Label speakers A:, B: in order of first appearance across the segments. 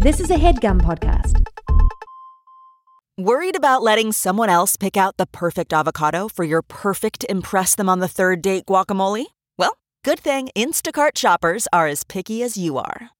A: This is a headgum podcast.
B: Worried about letting someone else pick out the perfect avocado for your perfect Impress Them on the Third Date guacamole? Well, good thing Instacart shoppers are as picky as you are.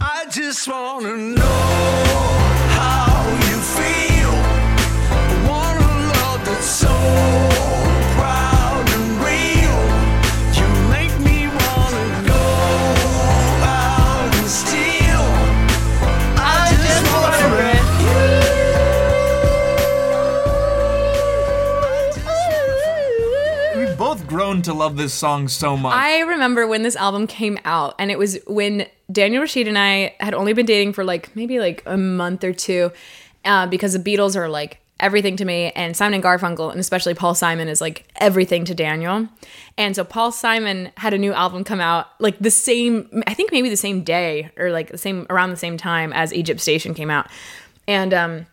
C: I just wanna know how you feel. I want a love that's so
D: grown to love this song so much.
E: I remember when this album came out, and it was when Daniel Rashid and I had only been dating for like maybe like a month or two, uh, because the Beatles are like everything to me, and Simon and Garfunkel, and especially Paul Simon, is like everything to Daniel. And so Paul Simon had a new album come out like the same, I think maybe the same day or like the same around the same time as Egypt Station came out, and um,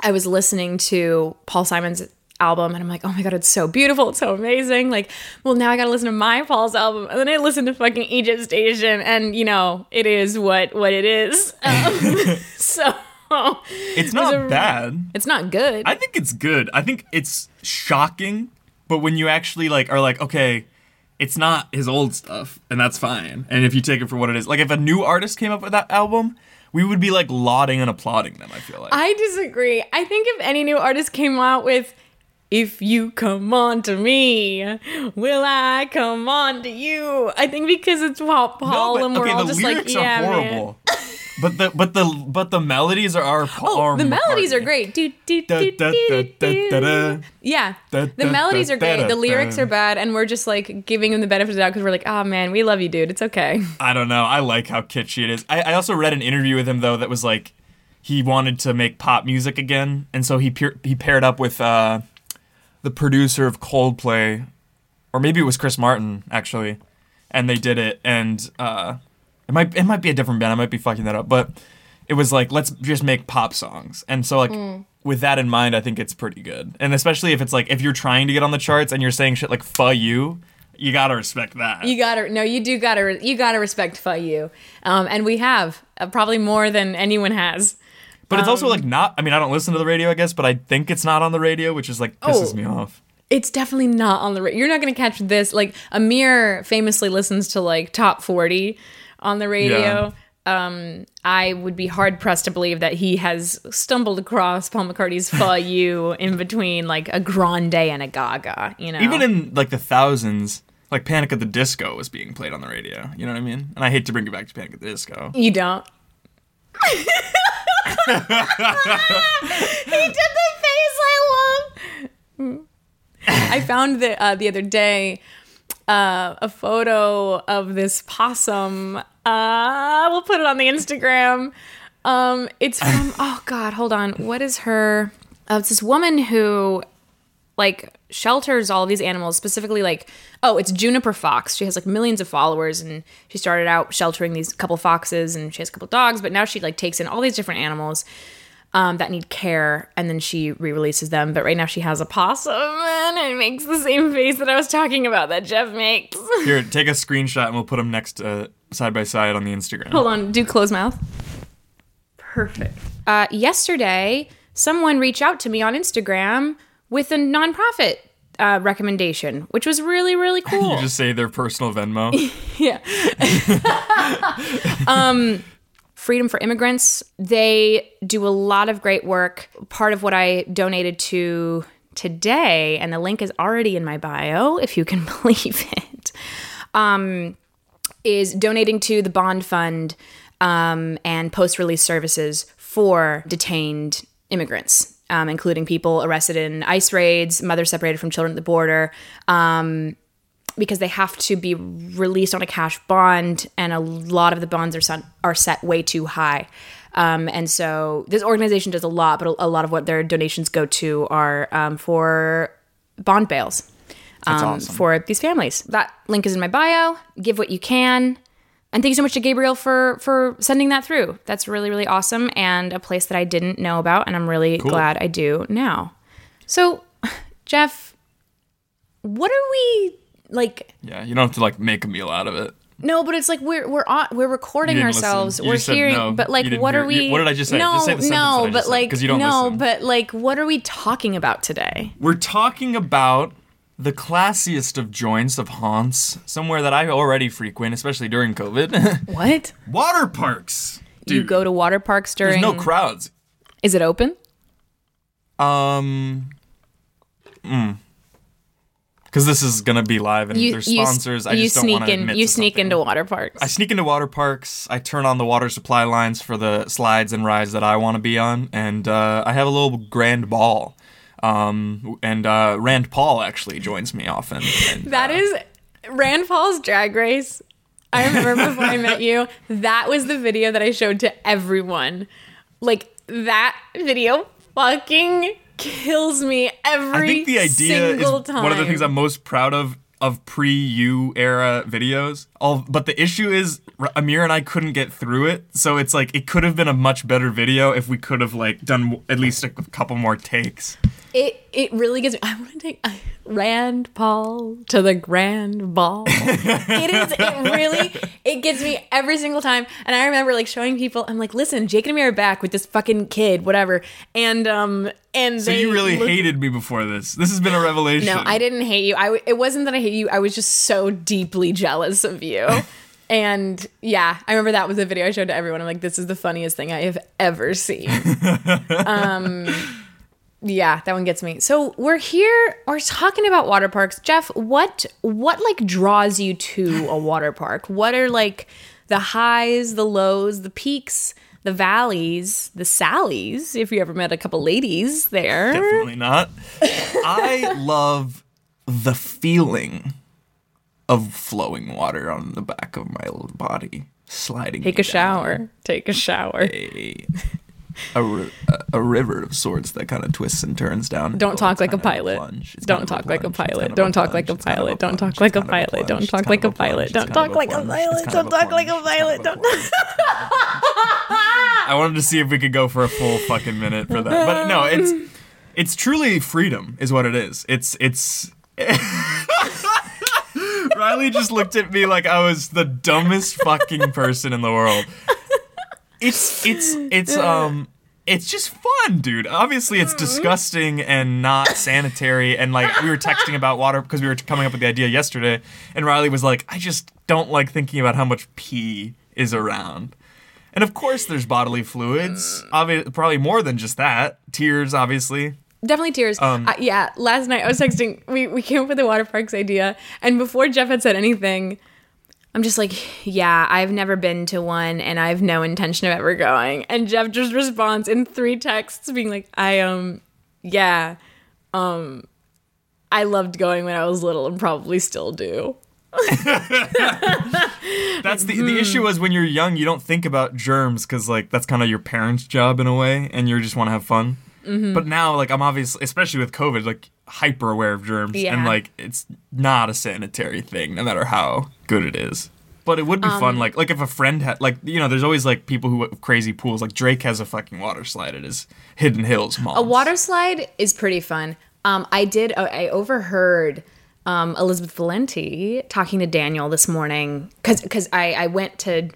E: I was listening to Paul Simon's album and I'm like, oh my god, it's so beautiful, it's so amazing. Like, well, now I gotta listen to my Paul's album, and then I listen to fucking Egypt Station, and you know, it is what what it is. Um, so
D: it's not
E: a-
D: bad.
E: it's not good.
D: I think it's good. I think it's shocking, but when you actually like are like, okay, it's not his old stuff, and that's fine. And if you take it for what it is, like if a new artist came up with that album, we would be like lauding and applauding them. I feel like.
E: I disagree. I think if any new artist came out with if you come on to me, will I come on to you? I think because it's Paul, Paul
D: but-
E: and we're
D: okay,
E: all just like, yeah,
D: are
E: man.
D: horrible. but the but the but the melodies are are.
E: Oh,
D: are
E: the melodies are great. Do, do, do, do, do,
D: da, da,
E: do.
D: da.
E: Yeah, the melodies are great. The lyrics are bad, and we're just like giving him the benefit of the doubt because we're like, oh man, we love you, dude. It's okay.
D: I don't know. I like how kitschy it is. I, I also read an interview with him though that was like he wanted to make pop music again, and so he he paired up with uh, the producer of Coldplay, or maybe it was Chris Martin actually, and they did it. And uh, it might it might be a different band. I might be fucking that up, but it was like let's just make pop songs. And so like with that in mind, I think it's pretty good. And especially if it's like if you're trying to get on the charts and you're saying shit like "fuck you," you gotta respect that.
E: You gotta no, you do gotta you gotta respect for you, um, and we have uh, probably more than anyone has.
D: But it's
E: Um,
D: also like not. I mean, I don't listen to the radio, I guess, but I think it's not on the radio, which is like pisses
E: Oh.
D: me off.
E: It's definitely not on the radio. You're not gonna catch this. Like Amir famously listens to like top forty on the radio. Um, I would be hard pressed to believe that he has stumbled across Paul McCartney's "For You" in between like a Grande and a Gaga. You know,
D: Even in like the thousands, like Panic at the Disco was being played on the radio. You know what I mean? And I hate to bring it back to Panic at the Disco.
E: You don't. he did the face I love. I found the uh, the other day uh, a photo of this possum. Uh, we'll put it on the Instagram. Um, it's from oh god, hold on. What is her? Uh, it's this woman who like shelters all of these animals specifically like oh it's juniper fox. She has like millions of followers and she started out sheltering these couple foxes and she has a couple dogs but now she like takes in all these different animals um, that need care and then she re-releases them. But right now she has a possum and it makes the same face that i was talking about that Geoff makes.
D: Here, take a screenshot and we'll put them next uh, side by side on the Instagram.
E: hold on do close mouth. Perfect. Uh, yesterday someone reached out to me on instagram with a nonprofit uh, recommendation which was really really cool
D: You just say their personal Venmo.
E: Yeah. um, Freedom for Immigrants. They do a lot of great work. Part of what I donated to today, and the link is already in my bio, if you can believe it, um, is donating to the Bond Fund um, and post release services for detained immigrants, um, including people arrested in ICE raids, mothers separated from children at the border. Um, because they have to be released on a cash bond, and a lot of the bonds are set, are set way too high. Um, and so this organization does a lot, but a, a lot of what their donations go to are um, for bond bails um,
D: awesome.
E: for these families. That link is in my bio. Give what you can. And thank you so much to Gabriel for for sending that through. That's really really awesome and a place that I didn't know about, and I'm really glad I do now. So, Geoff, what are we like?
D: Yeah, you don't have to like make a meal out of it.
E: No, but it's like we're we're on we're recording
D: You
E: ourselves. We're hearing,
D: no.
E: but like, what
D: hear-
E: are
D: you-
E: we?
D: what did I just say?
E: No,
D: Just say the
E: no,
D: that I just
E: but like
D: you don't
E: no,
D: listen.
E: but like, what are we talking about today?
D: We're talking about the classiest of joints of haunts, somewhere that I already frequent, especially during COVID.
E: What?
D: Water parks. Dude,
E: you go to water parks during?
D: there's no crowds.
E: Is it open?
D: Um, because this is gonna be live and there's sponsors. I
E: you
D: just don't want to
E: in.
D: admit
E: You sneak
D: something.
E: into water parks.
D: I sneak into water parks. I turn on the water supply lines for the slides and rides that I want to be on, and uh, I have a little grand ball. Um, and uh, Rand Paul actually joins me often. And,
E: That
D: uh,
E: is Rand Paul's Drag Race. I remember before I met you, that was the video that I showed to everyone. Like that video fucking kills me every
D: I think the idea is
E: single time.
D: one of the things I'm most proud of of pre-U era videos. All, but the issue is R- Amir and I couldn't get through it, so it's like it could have been a much better video if we could have like done w- at least a couple more takes.
E: It it really gives me. I want to take Rand Paul to the grand ball. it is. It really. It gets me every single time. And I remember like showing people. I'm like, listen, Jake and Amir are back with this fucking kid, whatever. And um and
D: So you really hated me before this. This has been a revelation.
E: No, I didn't hate you. I it wasn't that I hate you. I was just so deeply jealous of you. and yeah, I remember that was the video I showed to everyone. I'm like, this is the funniest thing I have ever seen. um, yeah, that one gets me. So we're here. We're talking about water parks. Geoff, what what like draws you to a water park? What are like the highs, the lows, the peaks? The valleys, the sallies, if you ever met a couple ladies there.
D: Definitely not. I love the feeling of flowing water on the back of my little body, sliding.
E: Take a shower. Take a shower.
D: down A, a, ri- a- a river of sorts that kind of twists and turns down.
E: Don't
D: Oh,
E: talk like a pilot. Don't talk like a pilot. Don't talk like a
D: plunge. It's kind of
E: pilot. Don't talk like a
D: It's kind of
E: pilot. Don't talk like a pilot. Don't talk like a pilot. Don't talk like a
D: plunge. It's kind of
E: pilot.
D: a plunge. I wanted to see if we could go for a full fucking minute for that, but no, it's it's truly freedom, is what it is. It's it's. Reilly just looked at me like I was the dumbest fucking person in the world. It's it's it's um it's just fun, dude. Obviously, it's disgusting and not sanitary. And like we were texting about water because we were coming up with the idea yesterday, and Reilly was like, "I just don't like thinking about how much pee is around." And of course, there's bodily fluids. Obvi- probably more than just that. Tears, obviously.
E: Definitely tears.
D: Um,
E: Uh, yeah, last night I was texting. We, we came up with the water parks idea. And before Geoff had said anything, I'm just like, yeah, I've never been to one and I have no intention of ever going. And Geoff just responds in three texts being like, I, um, yeah, um, I loved going when I was little and probably still do.
D: That's the the issue is when you're young, you don't think about germs because like that's kind of your parents' job in a way, and you just want to have fun.
E: Mm-hmm.
D: But now, like I'm obviously, especially with COVID, like hyper aware of germs,
E: Yeah.
D: and like it's not a sanitary thing, no matter how good it is. But it would be
E: Um,
D: fun, like like if a friend had, like you know, there's always like people who have crazy pools. Like Drake has a fucking water slide at his Hidden Hills mall.
E: A water slide is pretty fun. Um, I did. I overheard um, Elizabeth Valenti talking to Daniel this morning because because I I went to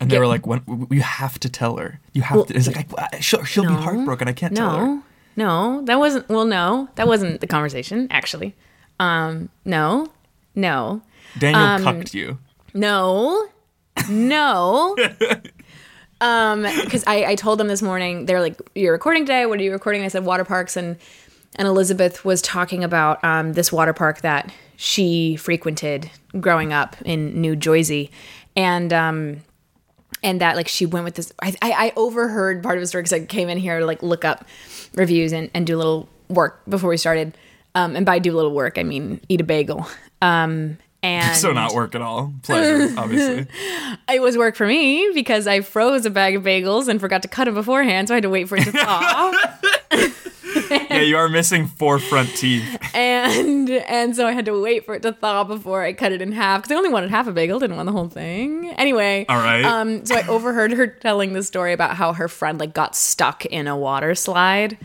D: and they were like, "When you have to tell her, you have to." It's like I, she'll, she'll be heartbroken. I can't tell her.
E: no no that wasn't well no that wasn't the conversation actually. Um, no no
D: Daniel
E: Um,
D: cucked you.
E: no no. Um, because I, I told them this morning, they're like, "You're recording today. What are you recording?" I said, "Water parks," and and Elizabeth was talking about um, this water park that she frequented growing up in New Jersey, and um, and that like she went with this. I I, I overheard part of the story because I came in here to like look up reviews and and do a little work before we started. Um, and by do a little work, I mean eat a bagel. Um, and
D: So not work at all. Pleasure, obviously.
E: it was work for me because I froze a bag of bagels and forgot to cut them beforehand, so I had to wait for it to thaw.
D: yeah, you are missing four front teeth.
E: and and so I had to wait for it to thaw before I cut it in half because I only wanted half a bagel, didn't want the whole thing. Anyway,
D: All right.
E: Um, so I overheard her telling the story about how her friend like got stuck in a water slide.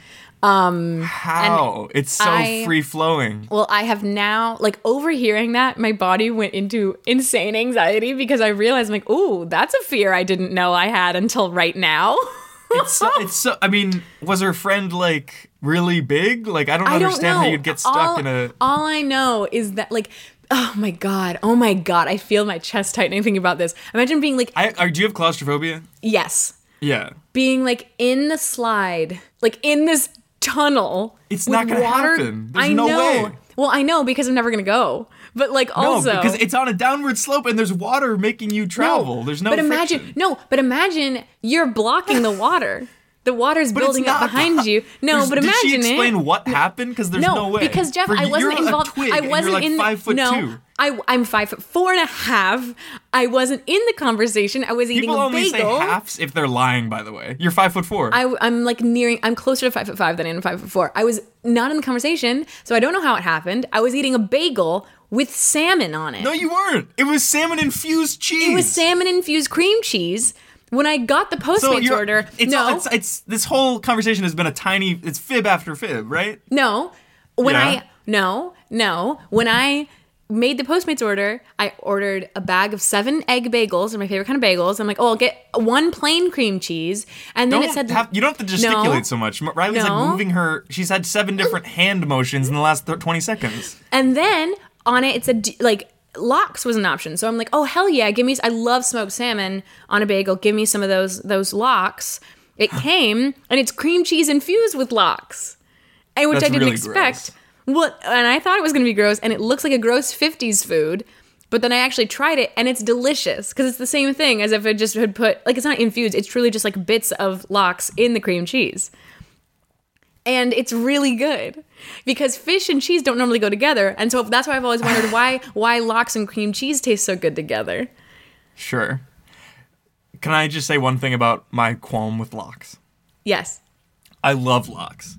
D: How? It's so
E: I-
D: free flowing.
E: Well, I have now like overhearing that, my body went into insane anxiety because I realized I'm like, ooh, that's a fear I didn't know I had until right now.
D: It's so, it's so. I mean, was her friend like really big? Like, I don't
E: I don't
D: understand
E: know.
D: how you'd get stuck
E: all,
D: in a.
E: All I know is that like, oh my god, oh my god, I feel my chest tightening thinking about this. Imagine being like,
D: I, are, do you have claustrophobia?
E: yes,
D: Yeah.
E: being like in the slide, like in this tunnel.
D: It's not gonna
E: water.
D: happen. There's
E: I
D: no
E: know.
D: way.
E: Well, I know because I'm never gonna go. But like also
D: no, because it's on a downward slope and there's water making you travel. there's no.
E: But imagine
D: friction.
E: no, but imagine you're blocking the water. The water's
D: But
E: building up behind you. No,
D: There's-
E: but imagine did
D: she explain
E: it.
D: what happened? Because there's
E: no,
D: no, way.
E: because Geoff,
D: For
E: I wasn't involved. I wasn't
D: like
E: in.
D: five foot
E: no,
D: two.
E: I, I'm five foot four and a half. I wasn't in the conversation. I was eating
D: People
E: a
D: only say halves if they're lying. By the way, you're five foot four.
E: I, I'm like nearing. I'm closer to five foot five than I am five foot four. I was not in the conversation, so I don't know how it happened. I was eating a bagel with salmon on it.
D: no, you weren't. It was salmon infused cheese.
E: it was salmon infused cream cheese. When I got the Postmates
D: you're,
E: order,
D: it's,
E: no,
D: it's it's this whole conversation has been a tiny. It's fib after fib, right?
E: No. When
D: Yeah?
E: I no, no. When I made the Postmates order, I ordered a bag of seven egg bagels, or my favorite kind of bagels. I'm like, oh, I'll get one plain cream cheese, and then
D: Don't
E: it said
D: have, you don't have to gesticulate
E: No.
D: so much. Reilly's
E: No.
D: like moving her. She's had seven different hand motions in the last th- twenty seconds.
E: And then on it, it said like lox was an option. So I'm like, oh hell yeah, give me. I love smoked salmon on a bagel. Give me some of those those lox. It came and it's cream cheese infused with lox, and which
D: That's
E: I didn't
D: really
E: expect. Well, and I thought it was going to be gross, and it looks like a gross '50s food. But then I actually tried it, and it's delicious because it's the same thing as if it just had put like it's not infused. It's truly just like bits of lox in the cream cheese and it's really good because fish and cheese don't normally go together and so that's why i've always wondered why why lox and cream cheese taste so good together
D: Sure. Can I just say one thing about my qualm with lox?
E: yes
D: I love lox.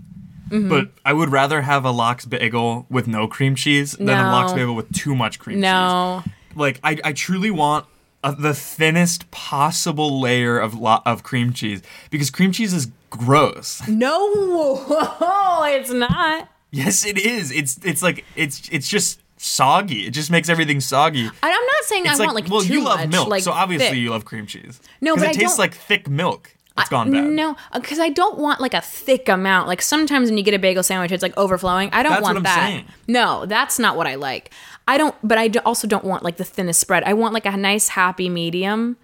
E: Mm-hmm.
D: But I would rather have a lox bagel with no cream cheese than a lox bagel with too much cream
E: no
D: cheese. No. Like I, I truly want uh the thinnest possible layer of lo- of cream cheese because cream cheese is gross.
E: no it's not
D: yes, it is. It's it's like it's it's just soggy. It just makes everything soggy.
E: And i'm not saying
D: It's
E: i
D: like,
E: want like
D: well,
E: too
D: you love
E: much,
D: milk,
E: like
D: so obviously
E: thick.
D: you love cream cheese.
E: No, but
D: it
E: I
D: tastes
E: don't-
D: like thick milk. It's gone bad.
E: No, uh, because I don't want like a thick amount. Like sometimes when you get a bagel sandwich, it's like overflowing. I don't
D: That's
E: want
D: what I'm
E: that.
D: saying.
E: No, that's not what I like. I don't. But I also don't want like the thinnest spread. I want like a nice happy medium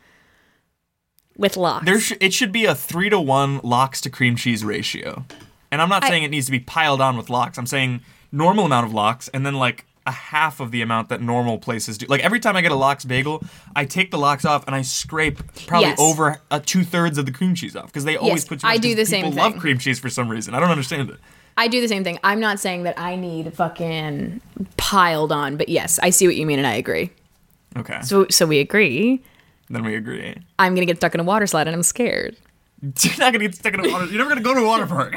E: with lox.
D: There, sh- it should be a three to one lox to cream cheese ratio, and I'm not
E: I-
D: saying it needs to be piled on with lox. I'm saying normal amount of lox, and then like a half of the amount that normal places do. Like every time I get a lox bagel, I take the lox off and I scrape probably
E: Yes.
D: over uh, two thirds of the cream cheese off because they always
E: Yes,
D: put. Too
E: I do the same thing.
D: People love cream cheese for some reason. I don't understand it.
E: I do the same thing. I'm not saying that I need fucking piled on, but yes, I see what you mean and I agree.
D: Okay,
E: So so we agree.
D: then we agree.
E: I'm gonna get stuck in a water slide and I'm scared.
D: You're not gonna get stuck in a water. Slide. You're never gonna go to a water park.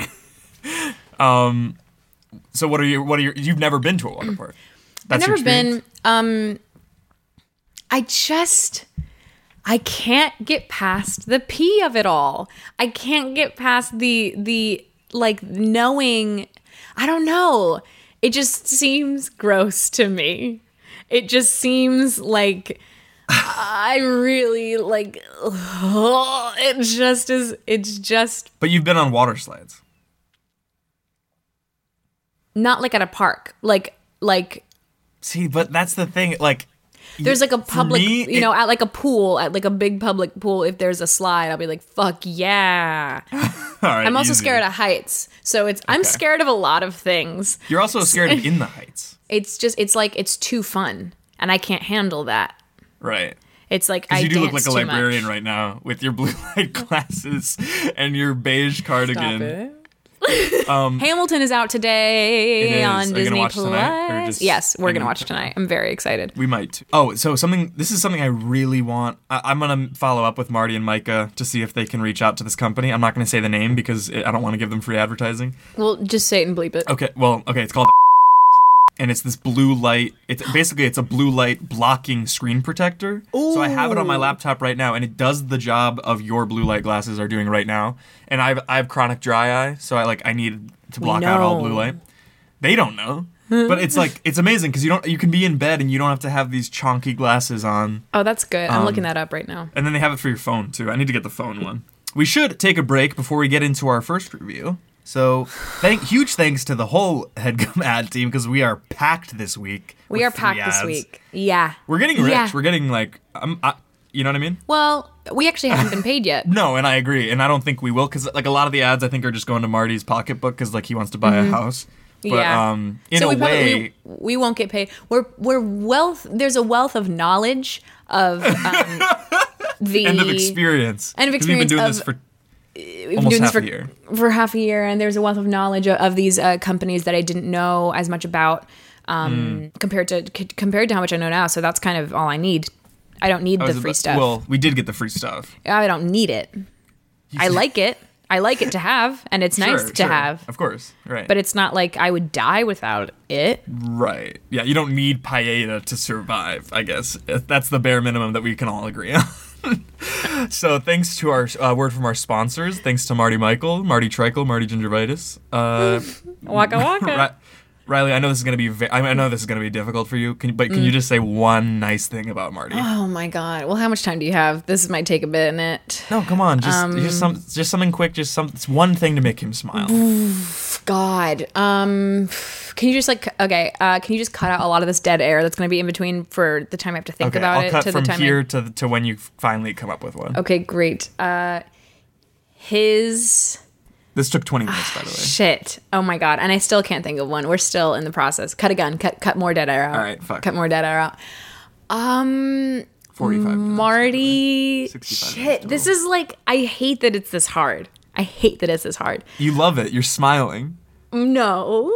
D: um, so what are you? What are you? You've never been to a water park. That's
E: I've never been. Um, I just I can't get past the pee of it all. I can't get past the the like knowing. I don't know. It just seems gross to me. It just seems like I really like. it just is. It's just
D: But you've been on water slides.
E: not like at a park. Like like
D: See, but that's the thing. Like,
E: there's like a public,
D: me,
E: you
D: it-
E: know, at like a pool, at like a big public pool, if there's a slide, I'll be like, fuck yeah.
D: All right,
E: I'm also
D: easy.
E: scared of heights. So it's, I'm scared of a lot of things.
D: You're also scared of in the heights,
E: It's just, it's like, it's too fun. And I can't handle that.
D: right?
E: It's like, I
D: Because you do look like a librarian
E: much.
D: right now with your blue light glasses and your beige cardigan.
E: Um, Hamilton is out today on Disney
D: watch
E: Plus.
D: tonight, or just
E: yes, we're gonna watch tonight. I'm very excited.
D: We might. Oh, so something. This is something I really want. I, I'm gonna follow up with Marty and Micah to see if they can reach out to this company. I'm not gonna say the name because it, I don't want to give them free advertising.
E: Well, just say it and bleep it.
D: Okay. Well, okay. It's called. And it's this blue light. It's basically it's a blue light blocking screen protector. So I have it on my laptop right now, and it does the job of your blue light glasses are doing right now. And I've I have chronic dry eye, so I like I need to block out all blue light. They don't know, but it's like it's amazing because you don't you can be in bed and you don't have to have these chonky glasses on.
E: Oh, that's good. I'm
D: Um,
E: looking that up right now.
D: And then they have it for your phone too. I need to get the phone one. We should take a break before we get into our first review. So, thank huge thanks to the whole Headgum ad team because we are packed this week.
E: We are packed
D: three
E: this week. Yeah.
D: We're getting rich.
E: Yeah.
D: We're getting like, um, I, you know what I mean?
E: Well, we actually haven't been paid yet.
D: No, and I agree, and I don't think we will because like a lot of the ads I think are just going to Marty's pocketbook because like he wants to buy a house. But
E: Mm-hmm. yeah.
D: um, in
E: so
D: a
E: we probably
D: way,
E: we, we won't get paid. We're we're wealth. There's a wealth of knowledge of um, the
D: end of experience.
E: End of
D: 'Cause We've been doing
E: of-
D: this for almost
E: doing this
D: half
E: for,
D: a year.
E: for half a year, and there's a wealth of knowledge of, of these uh, companies that I didn't know as much about um,
D: Hmm.
E: compared to c- compared to how much I know now. So that's kind of all I need. I don't need
D: I
E: the free
D: about-
E: stuff.
D: Well, we did get the free stuff.
E: I don't need it. I like it. I like it to have, and it's nice to
D: sure.
E: have.
D: Of course, right.
E: But it's not like I would die without it.
D: Right. Yeah, you don't need paella to survive, I guess. That's the bare minimum that we can all agree on. so thanks to our uh, word from our sponsors. Thanks to Marty Michael, Marty Trikel, Marty Gingivitis. Uh,
E: Waka waka.
D: Ri- Reilly, I know this is gonna be. I know this is gonna be difficult for you. Can, but can you just say one nice thing about Marty?
E: Oh my god. Well, how much time do you have? This might take a bit in it.
D: No, come on. Just,
E: Um,
D: just some, just something quick. Just some, it's one thing to make him smile.
E: God. Um can you just like okay, uh can you just cut out a lot of this dead air that's going to be in between for the time I have to think
D: Okay,
E: about
D: I'll
E: it
D: cut
E: to
D: from
E: the time I-
D: here to to when you finally come up with one.
E: Okay, great. Uh his
D: This took 20 minutes, by the way.
E: shit. Oh my god. And I still can't think of one. We're still in the process. Cut a gun. Cut cut more dead air out.
D: All right, fuck.
E: Cut more dead air out. Um
D: 45 minutes.
E: Marty
D: 65
E: shit. This is like I hate that it's this hard. I hate that it's this hard.
D: You love it. You're smiling.
E: No.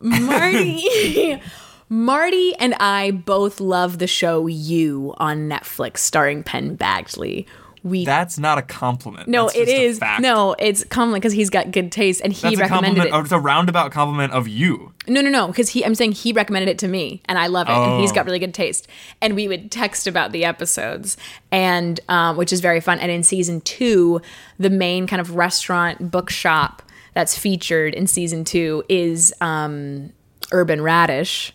E: Marty. Marty and I both love the show You on Netflix starring Penn Badgley. We
D: That's not a compliment.
E: No,
D: That's
E: it
D: just a
E: is.
D: fact.
E: No, it's compliment because he's got good taste and he
D: That's a
E: recommended
D: compliment.
E: it.
D: oh, It's a roundabout compliment of you.
E: No, no, no, because he I'm saying he recommended it to me and I love it and he's
D: Oh.
E: got really good taste. And we would text about the episodes and um, which is very fun. And in season two, the main kind of restaurant bookshop that's featured in season two is um, Urban Radish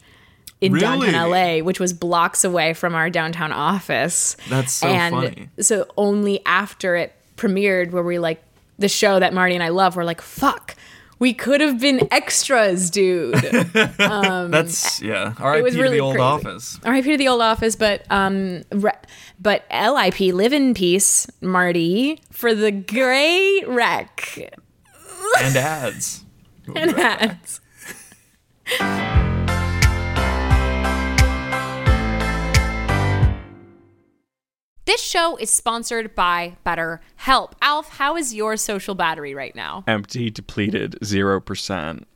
E: in downtown LA, which was blocks away from our downtown office.
D: That's so
E: and
D: funny.
E: So only after it premiered where we like the show that Marty and I love, we're like, fuck. We could have been extras, dude.
D: That's yeah. R.I.P.
E: Um,
D: to
E: really
D: the old
E: crazy.
D: office.
E: R.I.P. to the old office, but um, re- but L.I.P. Live in peace, Marty, for the great wreck
D: And ads.
E: and hats. This show is sponsored by BetterHelp. Alf, how is your social battery right now?
F: empty, depleted, zero percent.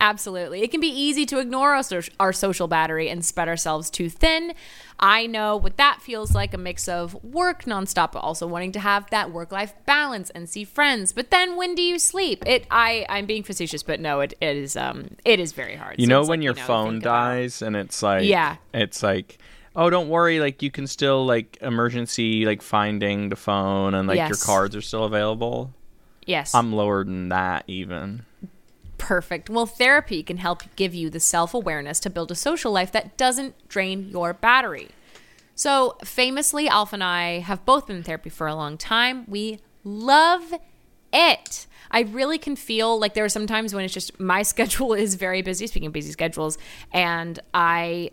E: Absolutely. It can be easy to ignore our, our social battery and spread ourselves too thin. I know what that feels like a mix of work nonstop, but also wanting to have that work life balance and see friends. But then when do you sleep? It I, I'm being facetious, but no, it, it is um it is very hard.
F: You
E: So
F: know when
E: like,
F: your
E: you know,
F: phone
E: about-
F: dies and it's like
E: Yeah.
F: it's like oh don't worry like you can still like emergency like finding the phone and like your cards are still available.
E: Yes.
F: I'm lower than that even.
E: Perfect. Well, therapy can help give you the self awareness to build a social life that doesn't drain your battery. So, famously, Alf and I have both been in therapy for a long time. We love it. I really can feel like there are some times when it's just my schedule is very busy, speaking of busy schedules, and I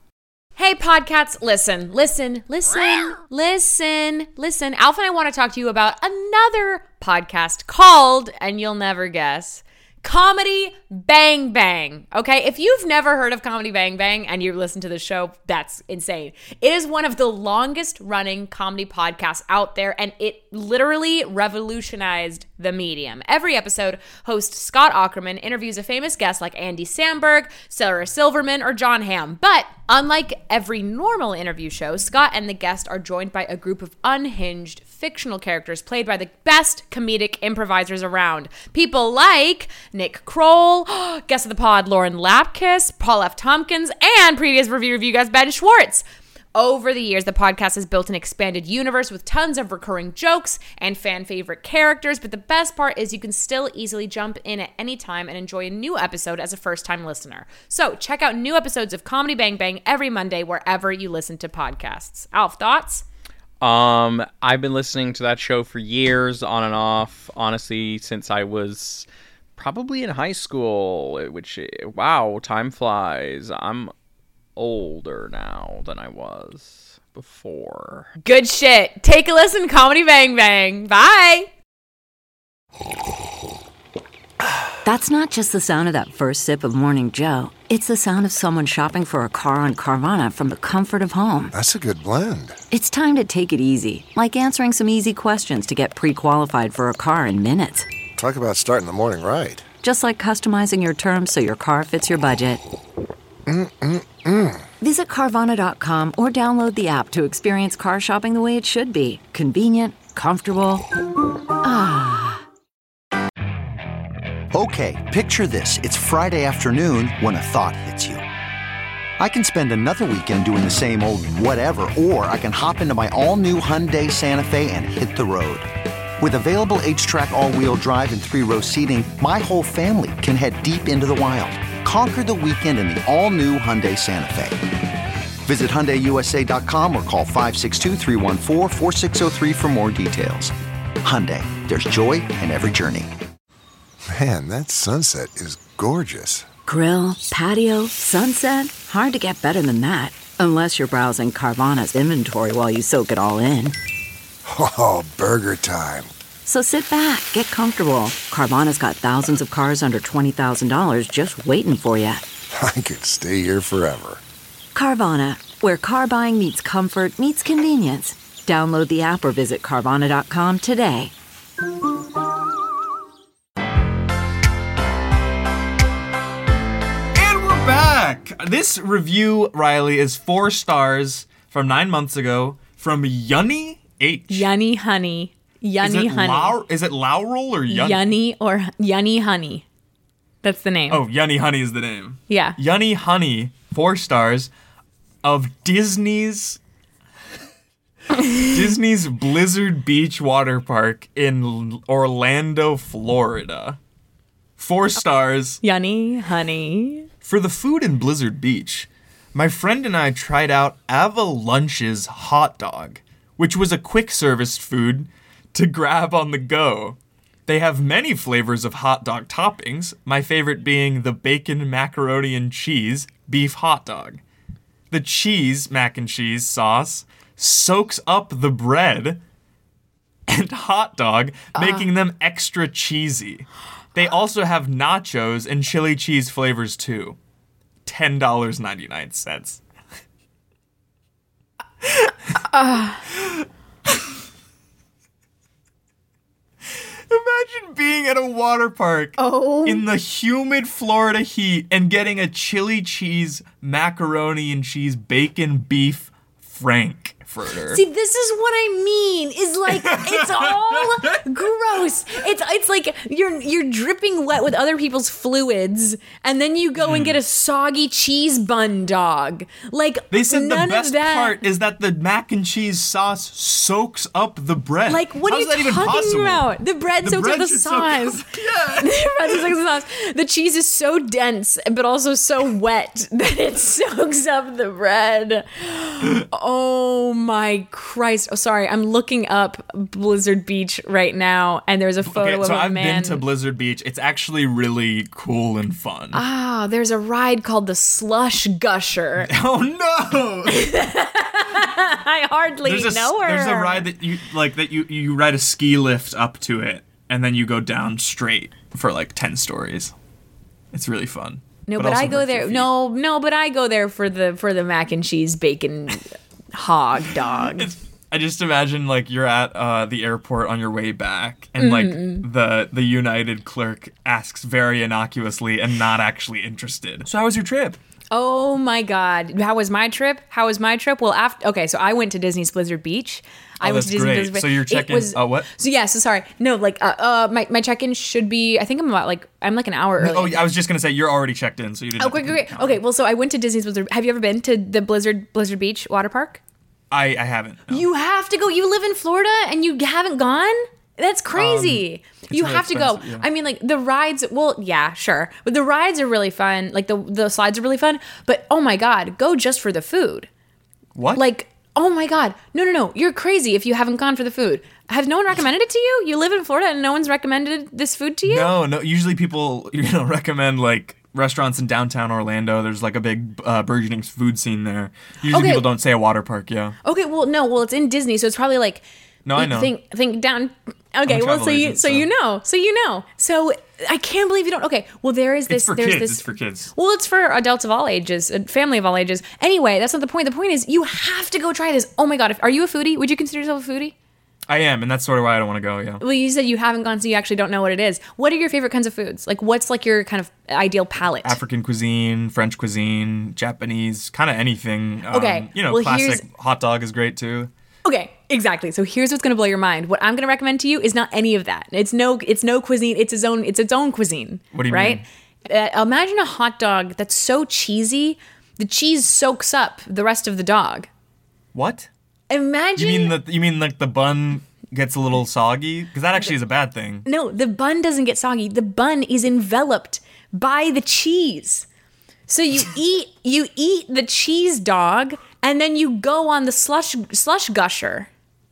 E: Hey, podcasts, listen, listen, listen, listen, listen. Alpha and I want to talk to you about another podcast called, and you'll never guess, Comedy Bang Bang. Okay, if you've never heard of Comedy Bang Bang and you listen to the show, that's insane. It is one of the longest running comedy podcasts out there, and it literally revolutionized the medium. Every episode, host Scott Aukerman interviews a famous guest like Andy Samberg, Sarah Silverman, or Jon Hamm. But unlike every normal interview show, Scott and the guest are joined by a group of unhinged fictional characters played by the best comedic improvisers around. People like Nick Kroll, guest of the pod Lauren Lapkus, Paul F. Tompkins, and previous Review Revue guest Ben Schwartz. Over the years, the podcast has built an expanded universe with tons of recurring jokes and fan favorite characters. But the best part is you can still easily jump in at any time and enjoy a new episode as a first time listener. So check out new episodes of Comedy Bang Bang every Monday wherever you listen to podcasts. Alf, thoughts?
F: Um, I've been listening to that show for years, on and off. Honestly, since I was probably in high school. Which wow, time flies. I'm older now than I was before.
E: Good shit. Take a listen, Comedy Bang Bang. Bye.
A: That's not just the sound of that first sip of Morning Joe. It's the sound of someone shopping for a car on Carvana from the comfort of home.
G: That's a good blend.
A: It's time to take it easy, like answering some easy questions to get pre qualified for a car in minutes.
G: Talk about starting the morning right.
A: Just like customizing your terms so your car fits your budget. Visit Carvana.com or download the app to experience car shopping the way it should be convenient, comfortable. Ah.
H: Okay, picture this. It's Friday afternoon when a thought hits you. I can spend another weekend doing the same old whatever, or I can hop into my all new Hyundai Santa Fe and hit the road. With available HTRAC, all wheel drive, and three row seating, my whole family can head deep into the wild. Conquer the weekend in the all new Hyundai Santa Fe. Visit HyundaiUSA.com or call 562-314-4603 for more details. Hyundai, there's joy in every journey.
G: Man, that sunset is gorgeous.
A: Grill, patio, sunset. Hard to get better than that. Unless you're browsing Carvana's inventory while you soak it all in.
G: Oh, burger time.
A: So sit back, get comfortable. Carvana's got thousands of cars under $20,000 just waiting for you.
G: I could stay here forever.
A: Carvana, where car buying meets comfort, meets convenience. Download the app or visit Carvana.com today.
D: And we're back. This review, Reilly, is four stars from nine months ago from Yunny H.
E: Yunny Honey. Yunny Honey.
D: Lau- is it Laurel or Yun?
E: Yunny or Yunny Honey. That's the name.
D: Oh, Yunny Honey is the name.
E: Yeah.
D: Yunny Honey, four stars of Disney's Disney's Blizzard Beach Water Park in Orlando, Florida. Four stars
E: Yunny Honey.
D: for the food in Blizzard Beach. My friend and I tried out Avalunch's hot dog, which was a quick service food to grab on the go. They have many flavors of hot dog toppings, my favorite being the bacon, macaroni, and cheese beef hot dog. The cheese mac and cheese sauce soaks up the bread and hot dog, making them extra cheesy. They also have nachos and chili cheese flavors too. $10.99. Imagine being at a water park
E: Oh.
D: in the humid Florida heat and getting a chili cheese, macaroni and cheese, bacon, beef
E: See, this is what I mean. Is like it's all gross. It's it's like you're you're dripping wet with other people's fluids, and then you go and get a soggy cheese bun dog. Like
D: Hmm. they said the best part is that the mac and cheese sauce soaks up the bread.
E: Like what
D: How
E: are
D: is that
E: you talking
D: possible?
E: about? The bread
D: The
E: soaks up the
D: should soak up-
E: sauce.
D: Yeah.
E: the bread soaks the sauce. The cheese is so dense, but also so wet that it soaks up the bread. Oh my Christ! Oh, sorry, I'm looking up Blizzard Beach right now, and there's a photo
D: Okay, so
E: of a
D: I've
E: man.
D: been to Blizzard Beach. It's actually really cool and fun.
E: Ah, there's a ride called the Slush Gusher.
D: oh no!
E: I hardly
D: There's a,
E: know her.
D: there's a ride that you like that you you ride a ski lift up to it and then you go down straight for like 10 stories. It's really fun.
E: No, but,
D: also
E: I go there. No, no, but I go there for the for the mac and cheese bacon hog dog.
D: I just imagine like you're at uh, the airport on your way back, and like the the United clerk asks very innocuously and not actually interested. So how was your trip?
E: Oh my god. How was my trip? How was my trip? Well, after okay, so I went to Disney's Blizzard Beach. I
D: Oh,
E: went
D: that's
E: to Disney
D: great. So your check-in-
E: was-
D: oh, what?
E: So yeah, so sorry. No, like uh, uh my, my check-in should be I think I'm about like I'm like an hour early.
D: Oh, I was just gonna say you're already checked in, so you didn't.
E: Oh,
D: have
E: quick,
D: to
E: quick,
D: count.
E: quick. Okay, well, so I went to Disney's Blizzard. Have you ever been to the Blizzard Blizzard Beach water park?
D: I I haven't. no.
E: You have to go. You live in Florida and you haven't gone? That's crazy. you
D: Um, really
E: have to go.
D: yeah.
E: I mean, like the rides. Well, yeah, sure, but the rides are really fun. Like the the slides are really fun. But oh my god, go just for the food.
D: what?
E: Like oh my god, no, no, no, you're crazy if you haven't gone for the food. Has no one recommended it to you? You live in Florida and no one's recommended this food to you?
D: No, no. Usually people, you know, recommend like restaurants in downtown Orlando. There's like a big uh, burgeoning food scene there. Usually
E: Okay.
D: people don't say a water park. Yeah.
E: Okay, well, no, well, it's in Disney, so it's probably like.
D: No, I know.
E: Think, think down. Okay, well, so you,
D: agent,
E: so
D: so-
E: you know, so you know, so I can't believe you don't. Okay, well, there is this.
D: It's for
E: there's
D: kids.
E: this.
D: It's for kids.
E: Well, it's for adults of all ages, a family of all ages. Anyway, that's not the point. The point is, you have to go try this. Oh my god, if, are you a foodie? Would you consider yourself a foodie?
D: I am, and that's sort of why I don't want to go. Yeah.
E: Well, you said you haven't gone, so you actually don't know what it is. What are your favorite kinds of foods? Like, what's like your kind of ideal palate?
D: African cuisine, French cuisine, Japanese, kind of anything. Um,
E: Okay,
D: You know,
E: well,
D: classic hot dog is great too.
E: Okay, exactly. So here's what's going to blow your mind. What I'm going to recommend to you is not any of that. It's no it's no cuisine. It's its own it's its own cuisine.
D: What do you mean?
E: right? Uh, imagine a hot dog that's so cheesy, the cheese soaks up the rest of the dog.
D: What?
E: Imagine
D: You mean the you mean like the bun gets a little soggy? Because that actually is a bad thing.
E: No, the bun doesn't get soggy. The bun is enveloped by the cheese. So you eat you eat the cheese dog and then you go on the slush slush gusher.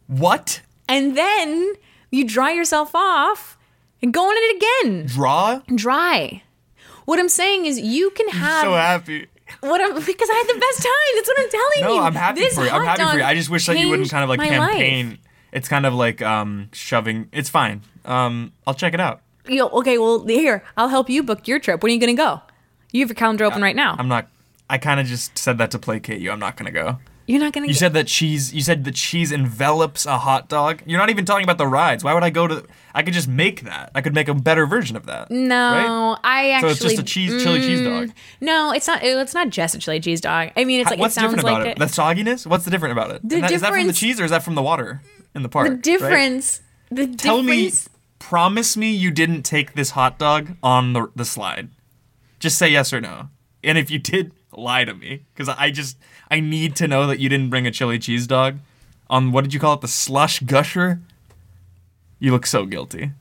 D: What?
E: And then you dry yourself off and go on it again.
D: Draw?
E: Dry. What I'm saying is you can have I'm
D: so happy.
E: what I'm because I had the best time. That's what I'm telling
D: No,
E: you.
D: I'm happy
E: This
D: for you. I'm happy for you. I just wish that you wouldn't kind of like
E: my life.
D: campaign. It's kind of like um shoving. It's fine. Um, I'll check it out.
E: Yo, okay, well here, I'll help you book your trip. When are you gonna go? You have your calendar open right now.
D: I'm not. I kind of just said that to placate you. I'm not gonna go.
E: You're not gonna
D: You
E: get-
D: said that cheese. You said the cheese envelops a hot dog. You're not even talking about the rides. Why would I go to? I could just make that. I could make a better version of that.
E: No,
D: right?
E: I actually.
D: So it's just a cheese, chili cheese mm, dog.
E: No, it's not. It's not just a chili cheese dog. I mean, it's like
D: What's
E: it sounds
D: different about
E: like
D: it? The sogginess. What's the different about it?
E: The
D: that- is that from the cheese or is that from the water in the park?
E: the
D: right?
E: difference. The
D: Tell me. Promise me you didn't take this hot dog on the the slide. Just say yes or no. And if you did, lie to me because I just I need to know that you didn't bring a chili cheese dog on what did you call it? The slush gusher. You look so guilty.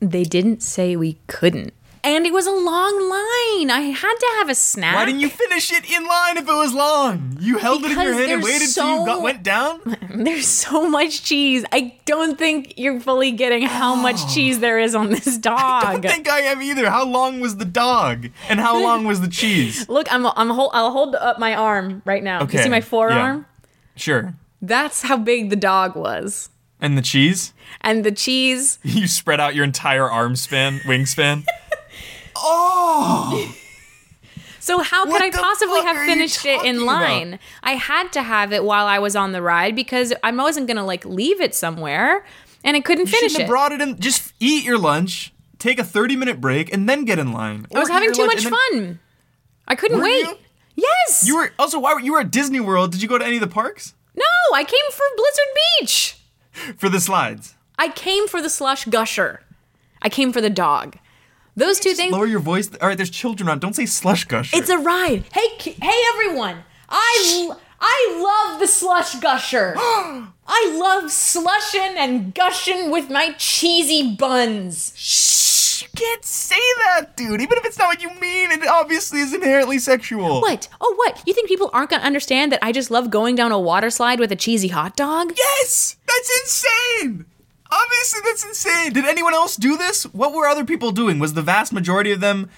E: They didn't say we couldn't, and it was a long line. I had to have a snack.
D: Why didn't you finish it in line if it was long? You held it in your hand and waited till you got went down.
E: There's so much cheese. I don't think you're fully getting how much oh. cheese there is on this dog.
D: I don't think I am either. How long was the dog? And how long was the cheese?
E: Look, I'm I'm hol- I'll hold up my arm right now.
D: Okay.
E: You see my forearm?
D: yeah.
E: forearm?
D: Sure.
E: That's how big the dog was.
D: And the cheese?
E: And the cheese,
D: You spread out your entire arm span, wingspan. oh!
E: So how could I possibly have finished it in
D: talking about?
E: line? I had to have it while I was on the ride because I wasn't gonna like leave it somewhere, and I couldn't
D: You
E: finish it.
D: brought it in. Just eat your lunch, take a 30 minute break, and then get in line.
E: I was having too much
D: then-
E: fun. I couldn't
D: Were
E: wait.
D: you?
E: Yes.
D: You were also why were you were at Disney World? Did you go to any of the parks
E: no, I came for Blizzard Beach.
D: for the slides?
E: I came for the slush gusher. I came for the dog. Those two things.
D: Lower your voice. All right, there's children on. Don't say slush gush.
E: It's a ride. Hey, ki- hey, everyone! I l- I love the slush gusher. I love slushing and gushing with my cheesy buns.
D: Shh, you can't say that, dude. Even if it's not what you mean, it obviously is inherently sexual.
E: What? Oh, what? You think people aren't gonna understand that I just love going down a water slide with a cheesy hot dog?
D: Yes, that's insane. Obviously, that's insane. Did anyone else do this? What were other people doing? Was the vast majority of them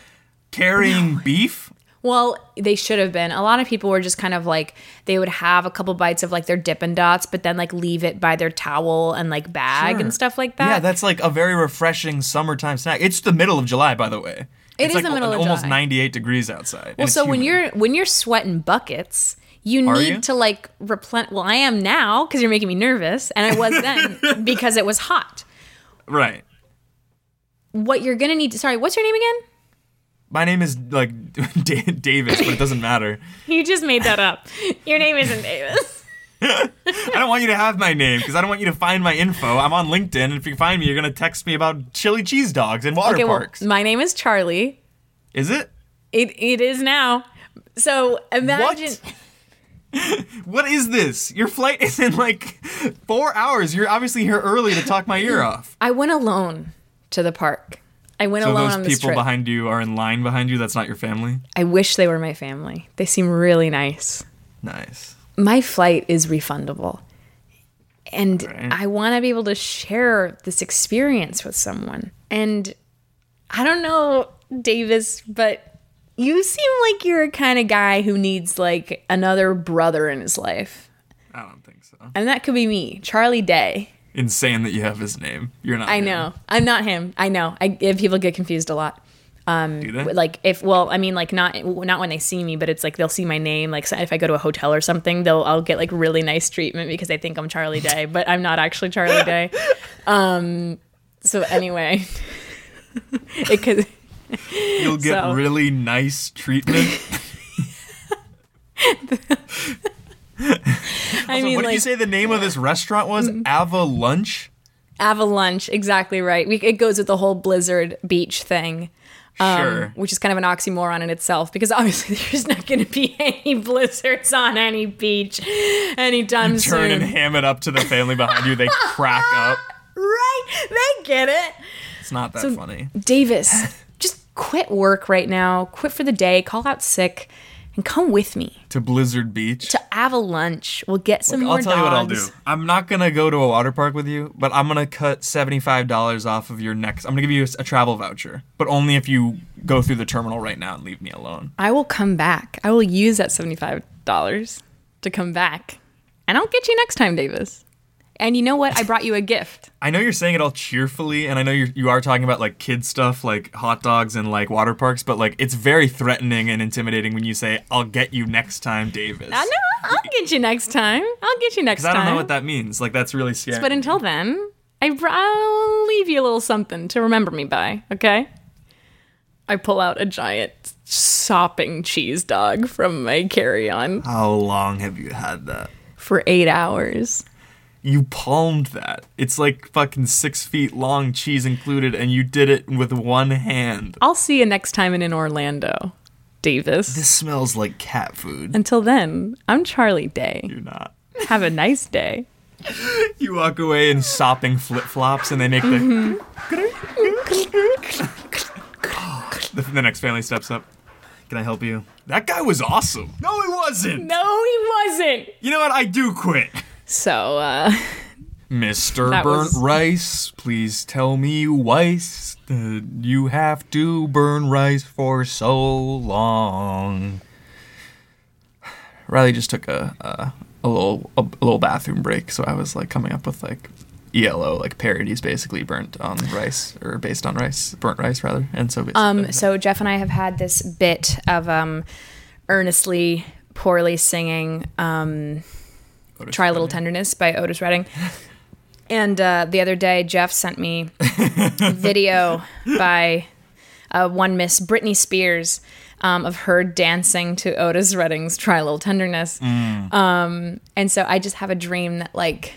D: carrying beef?
E: Well, they should have been. A lot of people were just kind of like they would have a couple bites of like their Dippin' Dots, but then like leave it by their towel and like bag
D: Sure.
E: and stuff like that.
D: Yeah, that's like a very refreshing summertime snack. It's the middle of July, by the way.
E: It
D: it's
E: is
D: like
E: the middle of
D: almost
E: July.
D: 98 degrees outside.
E: Well, so when you're when you're sweating buckets, you
D: Are
E: need
D: you?
E: to like replenish. Well, I am now because you're making me nervous, and I was then because it was hot.
D: right.
E: What you're gonna need? To, sorry, what's your name again?
D: My name is like Da- Davis, but it doesn't matter.
E: You just made that up. Your name isn't Davis.
D: I don't want you to have my name because I don't want you to find my info. I'm on LinkedIn, and if you find me, you're gonna text me about chili cheese dogs and water
E: Okay, well,
D: parks.
E: my name is Charlie.
D: is it?
E: It it is now. So imagine.
D: What is this? Your flight is in like four hours. You're obviously here early to talk my ear off.
E: I went alone to the park. I went alone.
D: So
E: alone
D: those
E: on this
D: people behind you are in line behind you. That's not your family.
E: I wish they were my family. They seem really nice.
D: Nice.
E: my flight is refundable. And
D: Right.
E: I want to be able to share this experience with someone. And I don't know, Davis, but you seem like you're a kind of guy who needs like another brother in his life.
D: I don't think so.
E: And that could be me, Charlie Day.
D: Insane that you have his name. You're not.
E: I
D: him.
E: know. I'm not him. I know. I people get confused a lot.
D: Do they?
E: like if well i mean like not not when they see me but it's like they'll see my name like if i go to a hotel or something they'll i'll get like really nice treatment because they think i'm charlie day but i'm not actually charlie day um so anyway it could
D: You'll get
E: So-
D: really nice treatment.
E: i
D: what
E: mean
D: did
E: like
D: you say the name of this restaurant was? Avalunch.
E: avalanche exactly right we, it goes with the whole blizzard beach thing um,
D: Sure.
E: which is kind of an oxymoron in itself because obviously there's not going to be any blizzards on any beach anytime
D: Turn
E: soon
D: and ham it up to the family behind you. They crack up.
E: right they get it
D: It's not that funny.
E: Davis, quit work right now. Quit for the day. Call out sick, and come with me
D: To Blizzard Beach.
E: to Avalanche. We'll get some more
D: I'll tell you what I'll do. I'm not gonna go to a water park with you, but I'm gonna cut seventy-five dollars off of your next. I'm gonna give you a, a travel voucher, but only if you go through the terminal right now and leave me alone.
E: I will come back. I will use that seventy-five dollars to come back, and I'll get you next time, Davis. And you know what? I brought you a gift.
D: I know you're saying it all cheerfully, and I know you're, you are talking about like kid stuff, like hot dogs and like water parks, but like it's very threatening and intimidating when you say, "I'll get you next time, Davis."
E: I know. I'll get you next time. I'll get you next
D: Because I don't know what that means. Like that's really scary.
E: But until then, I I'll leave you a little something to remember me by, okay? I pull out a giant sopping cheese dog from my carry on
D: How long have you had that?
E: for eight hours.
D: You palmed that. It's like fucking six feet long, cheese included, and you did it with one hand.
E: I'll see you next time in, in Orlando, Davis.
D: This smells like cat food.
E: Until then, I'm Charlie Day.
D: You're not.
E: Have a nice day.
D: You walk away in sopping flip flops, and they make the. the. Mm-hmm. The next family steps up. Can I help you? That guy was awesome. No, he wasn't.
E: No, he wasn't.
D: You know what? I do quit.
E: So uh,
D: Mr.
E: That
D: Burnt
E: was-
D: Rice, please tell me Weiss that you have to burn rice for so long. Reilly just took a a, a little a, a little bathroom break, so I was like coming up with like ELO like parodies, basically burnt on rice or based on rice, burnt rice rather, and so
E: Um, so Geoff and I have had this bit of um, earnestly, poorly singing um,
D: Otis
E: "Try a Little. Tenderness" by Otis Redding. And uh, the other day, Geoff sent me a video by uh, one Miss Britney Spears um, of her dancing to Otis Redding's "Try a Little Tenderness." Um, and so I just have a dream that like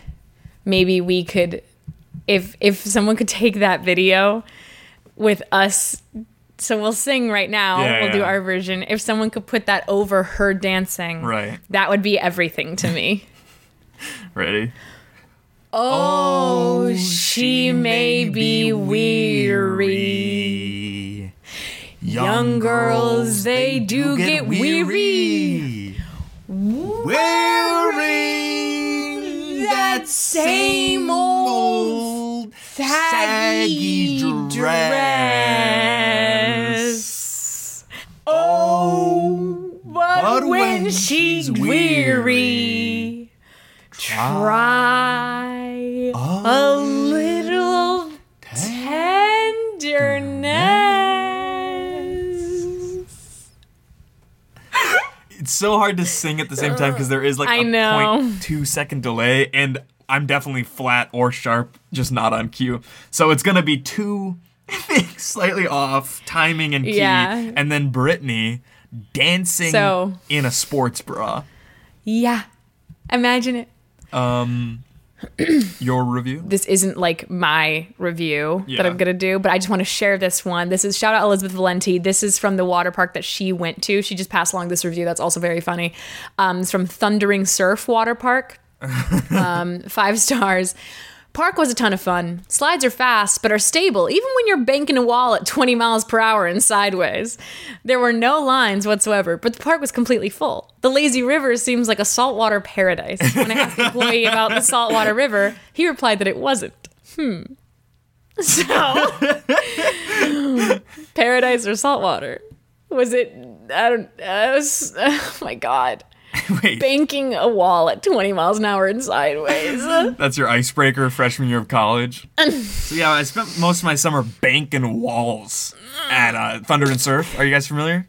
E: maybe we could, if if someone could take that video with us so we'll sing right now.
D: Yeah,
E: we'll do our version. If someone could put that over her dancing,
D: Right.
E: that would be everything to me.
D: ready.
E: oh, oh she may be weary. Young girls, they do get weary.
D: Wearing
E: That same old saggy dress. Oh, oh, but,
D: but
E: when, she's weary, try a little tenderness.
D: it's so hard to sing at the same time because there is like
E: I
D: a
E: know.
D: point two second delay, and I'm definitely flat or sharp, just not on cue. So it's gonna be two things slightly off timing and key,
E: Yeah.
D: and then Britney dancing
E: So-
D: in a sports bra.
E: Yeah. Imagine it.
D: Um, your review.
E: This isn't like my review that I'm gonna do, but I just want to share this one. This is shout out Elizabeth Valenti. This is from the water park that she went to. She just passed along this review. That's also very funny. Um, it's from Thundering Surf Water Park. um, five stars. Park was a ton of fun. Slides are fast, but are stable, even when you're banking a wall at 20 miles per hour and sideways. There were no lines whatsoever, but the park was completely full. The lazy river seems like a saltwater paradise. When I asked the employee about the saltwater river, he replied that it wasn't. Hmm. So, paradise or saltwater? Was it? I don't. I was. Oh my god.
D: Wait,
E: Banking a wall at 20 miles an hour and sideways.
D: that's your icebreaker freshman year of college. so yeah, I spent most of my summer banking walls at uh, Thunder and Surf. Are you guys familiar?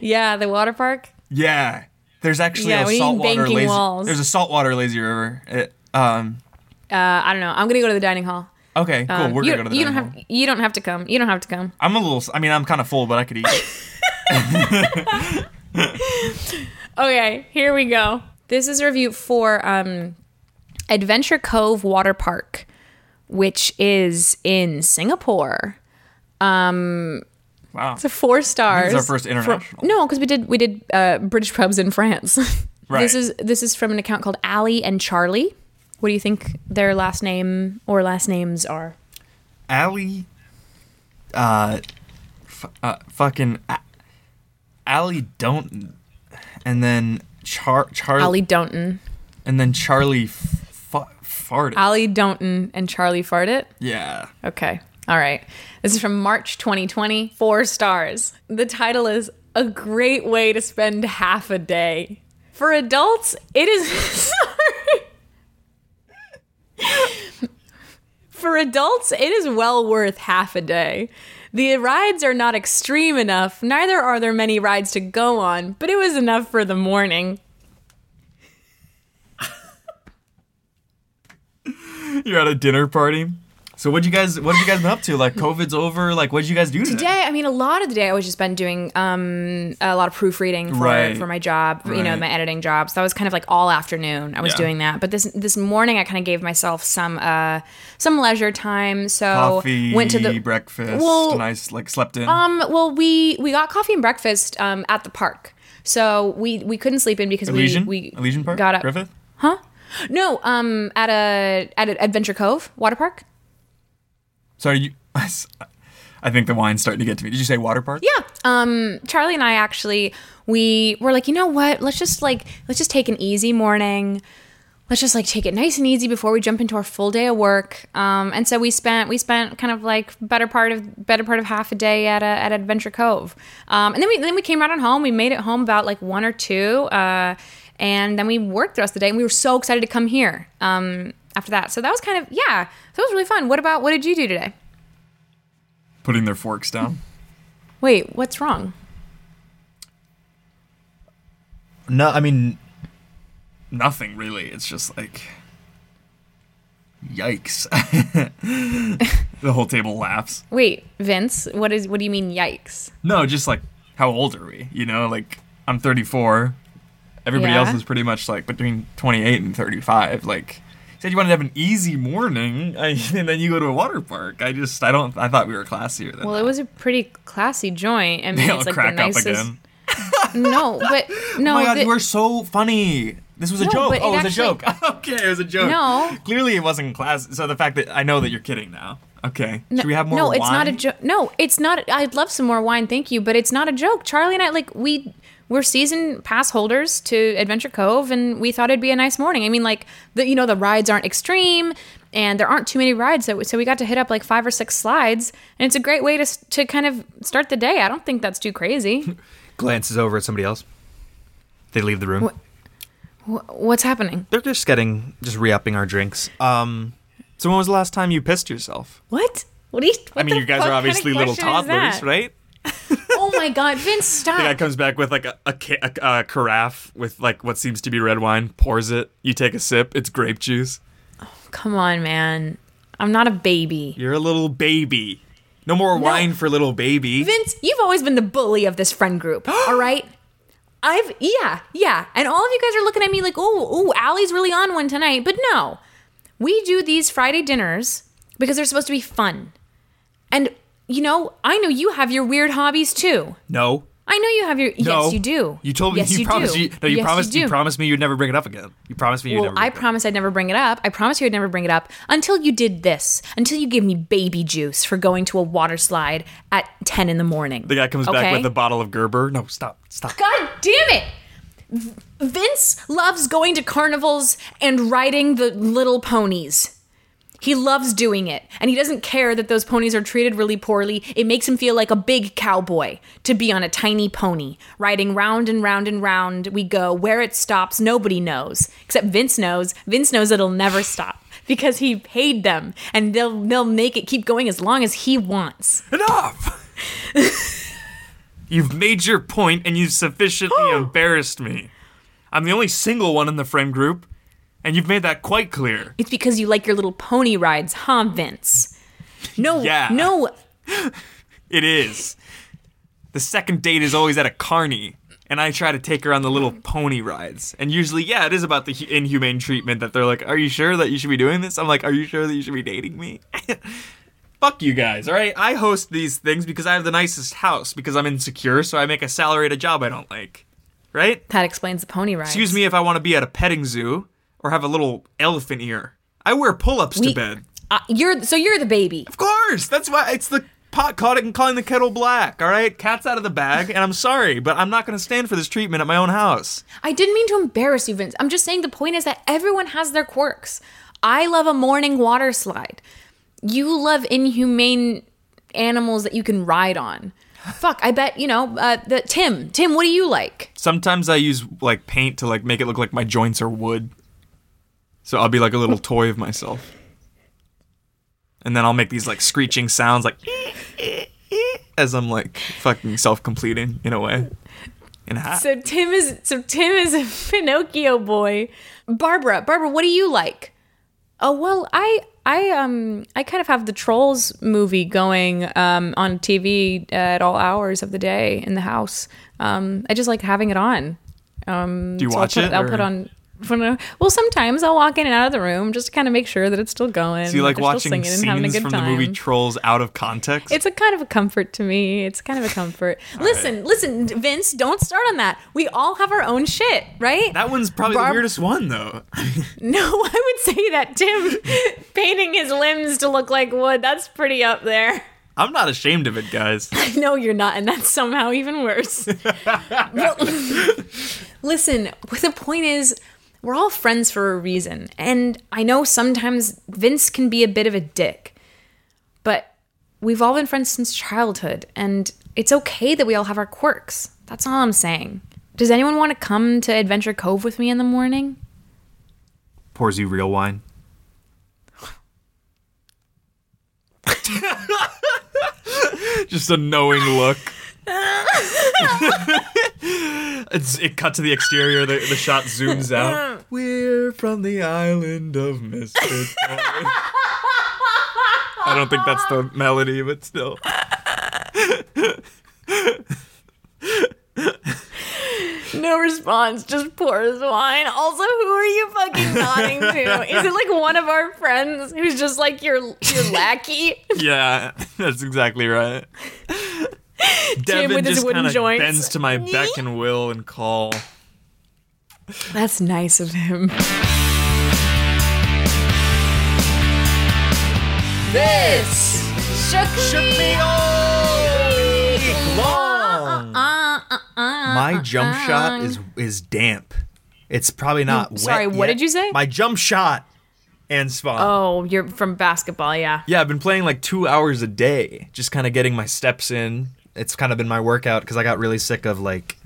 E: yeah, the water park.
D: Yeah, there's actually
E: Yeah,
D: a
E: we need
D: saltwater
E: banking
D: lazy.
E: walls.
D: There's a saltwater lazy river. It, um.
E: Uh, I don't know. I'm gonna go to the dining hall.
D: Okay, cool.
E: Um,
D: We're gonna go to the
E: you don't
D: dining
E: have you don't have to come. You don't have to come.
D: I'm a little. I mean, I'm kind of full, but I could eat.
E: Okay, here we go. This is a review for um, Adventure Cove Water Park, which is in Singapore.
D: wow.
E: It's a four stars.
D: This is our first
E: For-
D: international.
E: no, because we did we did uh, British pubs in France.
D: Right.
E: This is this is from an account called Ali and Charlie. What do you think their last name or last names are?
D: Ali, Uh. F- uh fucking. A- Allie don't. And then Char Charlie.
E: Ali Don'ton,
D: And then Charlie f- farted.
E: Ali Don'ton, and Charlie Farted.
D: yeah.
E: Okay. All right. This is from March 2020. Four stars. The title is A Great Way to Spend Half a Day. For adults, it is. Sorry. For adults, it is well worth half a day. The rides are not extreme enough, neither are there many rides to go on, but it was enough for the morning.
D: You're at a dinner party. So what'd you guys? What have you guys been up to? Like COVID's over. Like what did you guys do today?
E: Today, I mean, a lot of the day I was just been doing um, a lot of proofreading for,
D: Right.
E: for my job, you know, my editing job. So that was kind of like all afternoon I was
D: Yeah.
E: doing that. But this this morning I kind of gave myself some uh, some leisure time. So
D: Coffee,
E: went to the
D: breakfast.
E: Well,
D: and I like slept in.
E: um. Well, we we got coffee and breakfast um, at the park. So we we couldn't sleep in because
D: Elysian.
E: we we
D: Elysian Park.
E: got up.
D: Griffith. Huh?
E: No, um, at a at Adventure Cove water park.
D: Sorry, you. I think the wine's starting to get to me. Did you say water park?
E: Yeah. Um, Charlie and I actually we were like, you know what? Let's just like let's just take an easy morning. let's just like take it nice and easy before we jump into our full day of work. Um, and so we spent we spent kind of like better part of better part of half a day at a, at Adventure Cove. Um, and then we then we came right on home. We made it home about like one or two. Uh, and then we worked the rest of the day and we were so excited to come here um, after that. So that was kind of yeah, that was really fun. What about what did you do today?
D: Putting their forks down.
E: Wait, what's wrong?
D: No, I mean, nothing really. It's just like, yikes. the whole table laughs.
E: Wait, Vince, what is what do you mean yikes?
D: No, just like, how old are we? You know, like, I'm 34. Everybody
E: Yeah.
D: else is pretty much like between 28 and 35. Like, you said you wanted to have an easy morning, I, and then you go to a water park. I just, I don't, I thought we were classier than that.
E: Well,
D: that.
E: it was a pretty classy joint. I mean,
D: They
E: it's like the nicest.
D: again.
E: No, but oh no,
D: oh my god,
E: the-
D: you were so funny. This was a
E: No,
D: joke. Oh,
E: it
D: was a joke. okay, it was a joke.
E: No.
D: Clearly, it wasn't class. So the fact that I know that you're kidding now. Okay. Should we have more wine?
E: no,
D: wine?
E: it's not a joke. No, it's not. I'd love some more wine, thank you, but it's not a joke. Charlie and I, like, we we're season pass holders to Adventure Cove, and we thought it'd be a nice morning. I mean, like, the you know the rides aren't extreme, and there aren't too many rides, so so we got to hit up like five or six slides, and it's a great way to to kind of start the day. I don't think that's too crazy.
I: Glances over at somebody else. They leave the room.
E: Wh- What's happening?
I: They're just getting, just re-upping our drinks. Um,
D: So when was the last time you pissed yourself?
E: What? What do you?
D: I mean, you guys are
E: kind of
D: obviously little toddlers, right?
E: Oh my god, Vince, stop!
D: The guy comes back with like a, a, a, a carafe with like what seems to be red wine, pours it. You take a sip. It's grape juice.
E: Oh, come on, man. I'm not a baby.
D: You're a little baby. No more wine for little baby.
E: Vince, you've always been the bully of this friend group, all right? I've yeah, yeah. And all of you guys are looking at me like, "Oh, oh, Allie's really on one tonight." But no. We do these Friday dinners because they're supposed to be fun. And you know, I know you have your weird hobbies too.
I: no.
E: I know you have your
I: No.
E: Yes, you do.
I: You told me
E: yes,
I: you,
E: you
I: promised you no you
E: Yes,
I: promised you,
E: do.
I: promised me you'd never bring it up again. You promised me you'd
E: Well,
I: never bring
E: I promised I'd never bring it up. I promised you I'd never bring it up until you did this. Until you gave me baby juice for going to a water slide at 10 in the morning.
D: The guy comes back with a bottle of Gerber. No, stop, stop.
E: God damn it! Vince loves going to carnivals and riding the little ponies. He loves doing it, and he doesn't care that those ponies are treated really poorly. It makes him feel like a big cowboy to be on a tiny pony, riding round and round and round we go. Where it stops, nobody knows. Except Vince knows. Vince knows it'll never stop because he paid them, and they'll they'll make it keep going as long as he wants.
D: Enough! you've made your point and you've sufficiently embarrassed me. I'm the only single one in the friend group, and you've made that quite clear.
E: It's because you like your little pony rides, huh, Vince? No,
D: Yeah.
E: no.
D: It is. The second date is always at a carny, and I try to take her on the little pony rides. And usually, yeah, it is about the inhumane treatment that they're like, Are you sure that you should be doing this? I'm like, Are you sure that you should be dating me? Fuck you guys, alright? I host these things because I have the nicest house, because I'm insecure, so I make a salary at a job I don't like. Right?
E: That explains the pony rides.
D: Excuse me if I want to be at a petting zoo or have a little elephant ear. I wear pull ups
E: We-
D: to bed.
E: Uh, you're so you're the baby.
D: Of course, that's why it's the pot caught it and calling the kettle black. All right, cat's out of the bag, and I'm sorry, but I'm not going to stand for this treatment at my own house.
E: I didn't mean to embarrass you, Vince. I'm just saying the point is that everyone has their quirks. I love a morning water slide. You love inhumane animals that you can ride on. Fuck, I bet you know. Uh, the Tim, Tim, what do you like?
D: Sometimes I use like paint to like make it look like my joints are wood. So I'll be like a little toy of myself. And then I'll make these like screeching sounds like as I'm like fucking self-completing in a way. And ha-
E: So Tim is so Tim is a Pinocchio boy. Barbara, Barbara, what do you like? Oh well, I I um I kind of have the Trolls movie going um on TV at all hours of the day in the house. Um I just like having it on. Um
D: Do you
E: so
D: watch
E: I'll put,
D: it,
E: I'll
D: or-
E: put on well, sometimes I'll walk in and out of the room just to kind of make sure that it's still going.
D: so you like watching
E: singing and having a
D: scenes from the movie. Trolls out of context?
E: It's a kind of a comfort to me. It's kind of a comfort. listen, listen, Vince, don't start on that. We all have our own shit, right?
D: that one's probably
E: Barb-
D: the weirdest one though.
E: No, I would say that Tim painting his limbs to look like wood, that's pretty up there.
D: I'm not ashamed of it, guys.
E: No, you're not, and that's somehow even worse. Well, listen, the point is, we're all friends for a reason. And I know sometimes Vince can be a bit of a dick, but we've all been friends since childhood, and it's okay that we all have our quirks. That's all I'm saying. Does anyone want to come to Adventure Cove with me in the morning?
I: Pours you real wine.
D: Just a knowing look. It's, it cut to the exterior. The, the shot zooms out. We're from the island of Misfit. I don't think that's the melody, but still.
E: No response, just pours wine. Also, who are you fucking nodding to? Is it like one of our friends who's just like your your lackey?
D: Yeah, that's exactly right. Devin
E: with his
D: just
E: wooden
D: kind of
E: joints.
D: bends to my beck and will and call.
E: That's nice of him. This shook, me
I: My jump shot is is damp. It's probably not mm, wet.
E: sorry, what
I: yet.
E: did you say?
I: My jump shot and spawn.
E: Oh, you're from basketball, yeah.
D: Yeah, I've been playing like two hours a day,
I: just kind of getting my steps in. It's kind of been my workout because I got really sick of like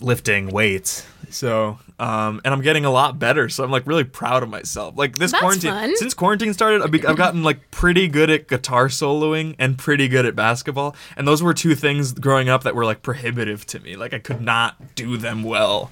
I: lifting weights.
D: So, um, and I'm getting a lot better. So I'm like really proud of myself. Like this
E: That's
D: quarantine,
E: fun.
D: since quarantine started, I've, be- I've gotten like pretty good at guitar soloing and pretty good at basketball. And those were two things growing up that were like prohibitive to me. Like I could not do them well,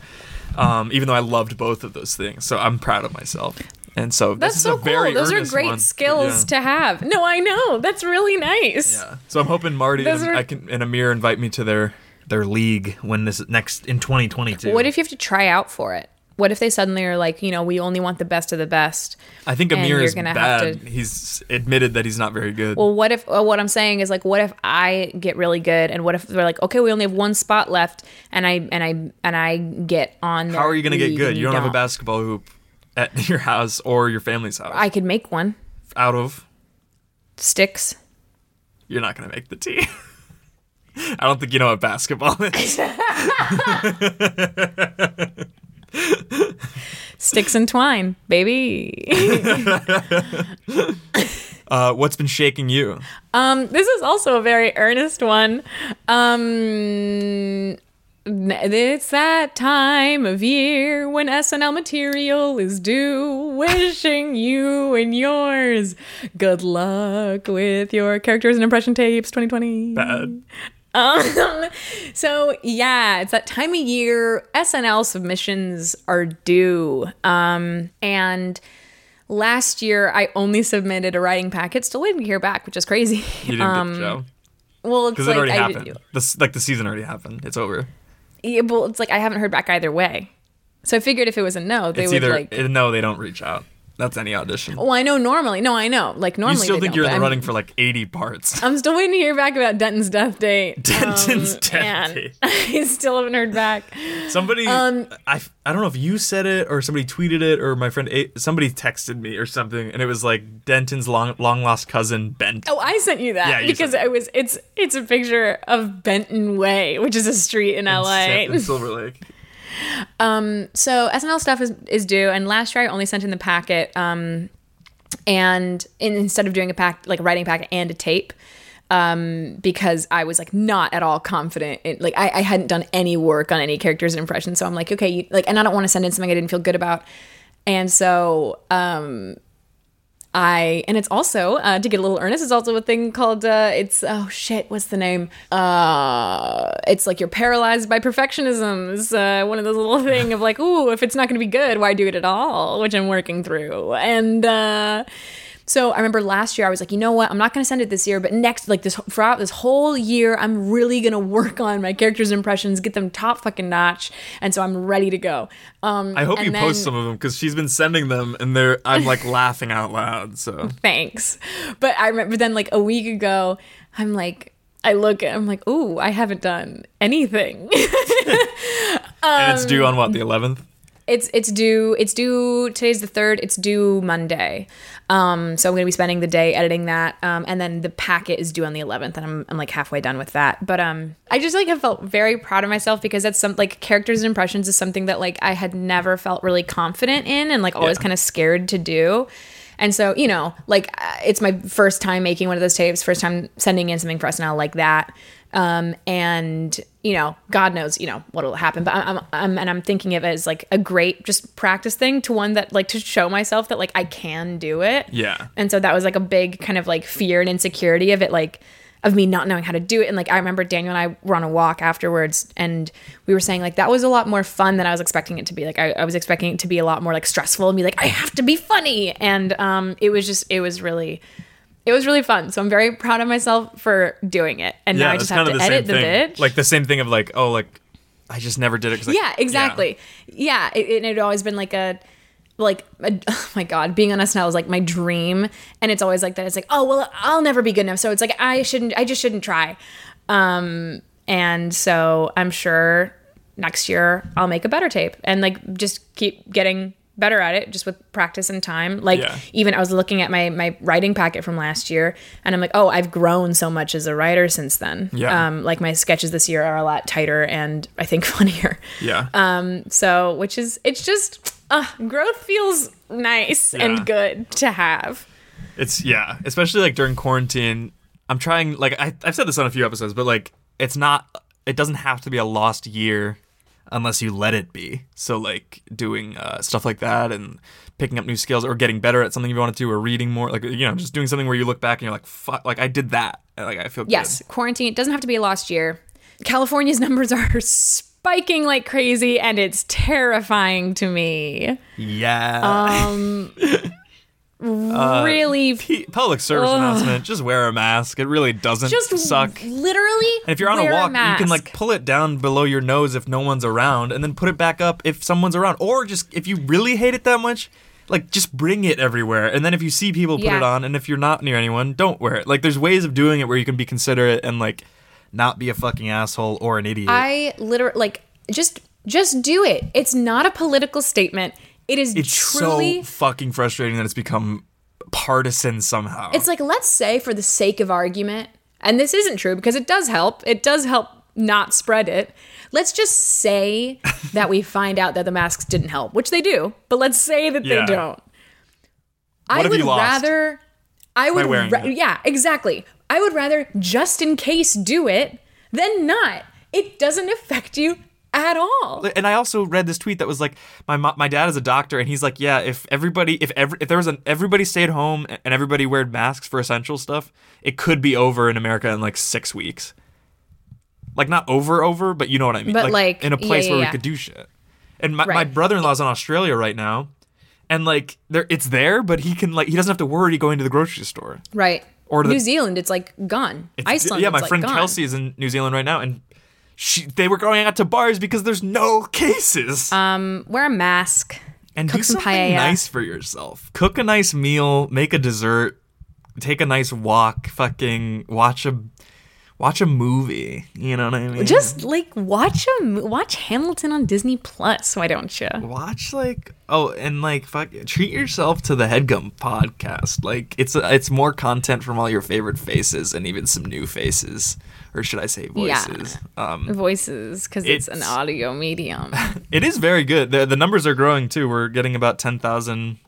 D: um, even though I loved both of those things. So I'm proud of myself. And so
E: That's
D: this
E: so
D: is a very
E: cool. Those are great
D: one,
E: skills
D: yeah.
E: to have. No, I know. That's really nice.
D: Yeah. So I'm hoping Marty and
E: are-
D: I can and Amir invite me to their
I: Their league when this next in 2022.
E: What if you have to try out for it? What if they suddenly are like, you know, we only want the best of the best?
D: I think Amir is
E: gonna have
D: bad.
E: to-
D: He's admitted that he's not very good.
E: Well, what if uh, what I'm saying is like, what if I get really good, and what if they're like, okay, we only have one spot left, and I and I and I get on.
D: How are you going to get good?
E: and
D: You don't have a basketball hoop at your house or your family's house.
E: I could make one
D: Out of,
E: sticks.
D: you're not going to make the tea. I don't think you know what basketball is.
E: Sticks and twine, baby.
D: Uh, what's been shaking you?
E: um, this is also a very earnest one. Um, it's that time of year when SNL material is due. Wishing you and yours good luck with your characters and impression tapes 2020.
D: Bad.
E: Um, so yeah, it's that time of year. SNL submissions are due. Um, and last year I only submitted a writing packet. Still waiting to hear back, which is crazy.
D: You didn't
E: um,
D: get the show
E: Well, it's
D: because
E: like
D: it already
E: I,
D: happened. This like the season already happened. It's over.
E: Yeah, well, it's like I haven't heard back either way. So I figured if it was a no, they
D: It's
E: would
D: either
E: like.
D: no, they don't reach out. That's any audition.
E: well, I know normally. No, I know. Like normally,
D: you still think you're in the
E: I'm-
D: running for like 80 parts.
E: I'm still waiting to hear back about Denton's death date.
D: Denton's
E: Um,
D: death date.
E: I still haven't heard back.
D: Somebody,
E: Um,
D: I, I don't know if you said it or somebody tweeted it or my friend, somebody texted me or something, and it was like Denton's long long lost cousin Bent.
E: Oh, I sent you that
D: Yeah, you
E: because it was it's it's a picture of Benton Way, which is a street in LA.
D: in Silver Lake.
E: Um, so SNL stuff is is due, and last year I only sent in the packet, um, and in, instead of doing a pack like a writing packet and a tape, um, because I was like not at all confident. In, like I, I hadn't done any work on any characters and impressions, so I'm like, okay, you, like, and I don't want to send in something I didn't feel good about, and so um, I and it's also uh, to get a little earnest. It's also a thing called uh, it's oh shit, what's the name? Uh, it's like you're paralyzed by perfectionism. It's uh, one of those little thing of like, ooh, if it's not going to be good, why do it at all? Which I'm working through, and uh, so I remember last year I was like, you know what? I'm not going to send it this year, but next, like this throughout this whole year, I'm really going to work on my characters' impressions, get them top fucking notch, and so I'm ready to go. Um,
D: I hope you post some of them because she's been sending them, and they're I'm like laughing out loud. So
E: thanks. But I remember then like a week ago, I'm like, I look at, I'm like, ooh, I haven't done anything.
D: and it's due on what the 11th.
E: It's it's due it's due today's the third. It's due Monday. Um, so I'm gonna be spending the day editing that. Um, and then the packet is due on the 11th, and I'm I'm like halfway done with that. But um, I just like have felt very proud of myself because that's some like characters and impressions is something that like I had never felt really confident in, and like always
D: Yeah.
E: kind of scared to do. And so, you know, like uh, it's my first time making one of those tapes, first time sending in something for SNL like that. Um, and you know, God knows, you know, what'll happen. But I'm, I'm, I'm, and I'm thinking of it as like a great just practice thing to one that like to show myself that like I can do it.
D: Yeah.
E: And so that was like a big kind of like fear and insecurity of it, like of me not knowing how to do it. And like I remember Daniel and I were on a walk afterwards and we were saying like that was a lot more fun than I was expecting it to be. Like I, I was expecting it to be a lot more like stressful and be like, I have to be funny. And um it was just it was really it was really fun. So I'm very proud of myself for doing it. And now I just have to
D: kinda
E: edit the bit.
D: Like the same thing of like, oh, like I just never did it. like,
E: yeah, exactly. Yeah, it, it had always been like a like oh my god being on SNL is like my dream. And it's always like that. It's like oh well I'll never be good enough. So it's like I shouldn't I just shouldn't try. Um and so I'm sure next year I'll make a better tape and like just keep getting better at it just with practice and time. Like
D: Yeah.
E: even I was looking at my my writing packet from last year and I'm like oh I've grown so much as a writer since then.
D: Yeah.
E: um like my sketches this year are a lot tighter and I think funnier.
D: Yeah.
E: um, so, which is, it's just, uh, growth feels nice
D: Yeah.
E: and good to have.
D: It's yeah, especially like during quarantine. I'm trying like I, I've said this on a few episodes, but like it's not. It doesn't have to be a lost year unless you let it be. So like doing uh, stuff like that and picking up new skills or getting better at something you want to do or reading more like you know just doing something where you look back and you're like fuck like I did that and, like I feel good.
E: Yes, quarantine, it doesn't have to be a lost year. California's numbers are spiking like crazy and it's terrifying to me.
D: yeah
E: Um, really,
D: P- public service announcement just wear a mask it really doesn't
E: just
D: suck
E: literally.
D: And if you're on a walk, you can like pull it down below your nose if no one's around, and then put it back up if someone's around. Or just if you really hate it that much, like just bring it everywhere. And then if you see people, put
E: Yeah.
D: it on. And if you're not near anyone, don't wear it. Like there's ways of doing it where you can be considerate and like not be a fucking asshole or an idiot.
E: I literally like just just do it. It's not a political statement. It is
D: it's
E: truly
D: so fucking frustrating that it's become partisan somehow.
E: It's like let's say for the sake of argument, and this isn't true because it does help. It does help not spread it. Let's just say that we find out that the masks didn't help, which they do. But let's say that
D: Yeah.
E: they don't. I
D: have
E: would rather I would ra- yeah, exactly. I would rather just in case do it than not. It doesn't affect you at all.
D: and I also read this tweet that was like, my mo- my dad is a doctor, and he's like, yeah, if everybody, if every, if there was an everybody stayed home and everybody weared masks for essential stuff, it could be over in America in like six weeks. Like not over over, but you know what I mean.
E: But, like,
D: in a place
E: yeah,
D: where we could do shit. And my, my brother-in-law's in Australia right now, and like there, it's there, but he can like he doesn't have to worry going to the grocery store.
E: Right.
D: Or the-
E: New Zealand, it's like gone.
D: It's-
E: Iceland,
D: yeah, my
E: like
D: friend
E: gone.
D: Kelsey is in New Zealand right now, and she they were going out to bars because there's no cases.
E: Um, wear a mask.
D: and
E: cook
D: do
E: some
D: something
E: paella.
D: nice for yourself. Cook a nice meal, make a dessert, take a nice walk, fucking watch a watch a movie. You know what I mean?
E: Just like watch a watch Hamilton on Disney Plus. Why don't you?
D: watch like oh and like fuck treat yourself to the headgum podcast like it's it's more content from all your favorite faces and even some new faces or should i say
E: Yeah.
D: voices um
E: Voices, because it's, an audio medium.
D: it is very good the, the numbers are growing too we're getting about 10,000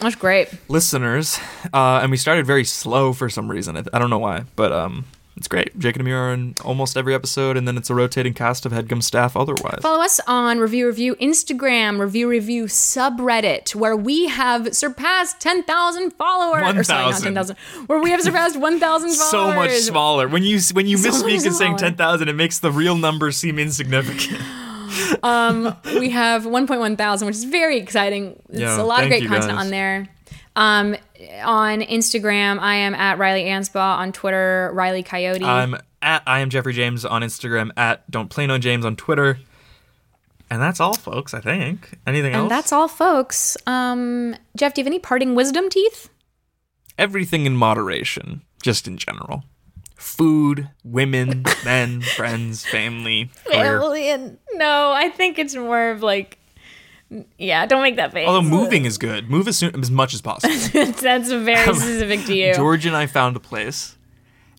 E: That's great.
D: listeners uh and we started very slow for some reason i, I don't know why but um it's great jake and amir are in almost every episode and then it's a rotating cast of headgum staff otherwise
E: Follow us on Review Revue Instagram, Review Revue subreddit, where we have surpassed 10,000 followers. Or sorry, not
D: 1,000.
E: 10,000. Where we have surpassed 1,000 followers.
D: so much smaller. When you when you
E: So
D: misspeak and saying
E: smaller.
D: ten thousand, it makes the real number seem insignificant.
E: we have 1.1 thousand, which is very exciting. It's a lot of great content
D: guys.
E: on there. Um, on Instagram, I am at Reilly Anspaugh. On Twitter, Riley Coyote.
D: I'm at I am Geoffrey James on Instagram. At Don't Play No James on Twitter. And that's all, folks. I think. Anything else?
E: and that's all, folks. Um, Geoff, do you have any parting wisdom teeth?
D: everything in moderation, just in general. Food, women, men, friends, family, career.
E: Family and no, I think it's more of like Yeah, don't make that face.
D: Although moving is good. Move as soon as much as possible.
E: That's very specific to you.
D: George and I found a place,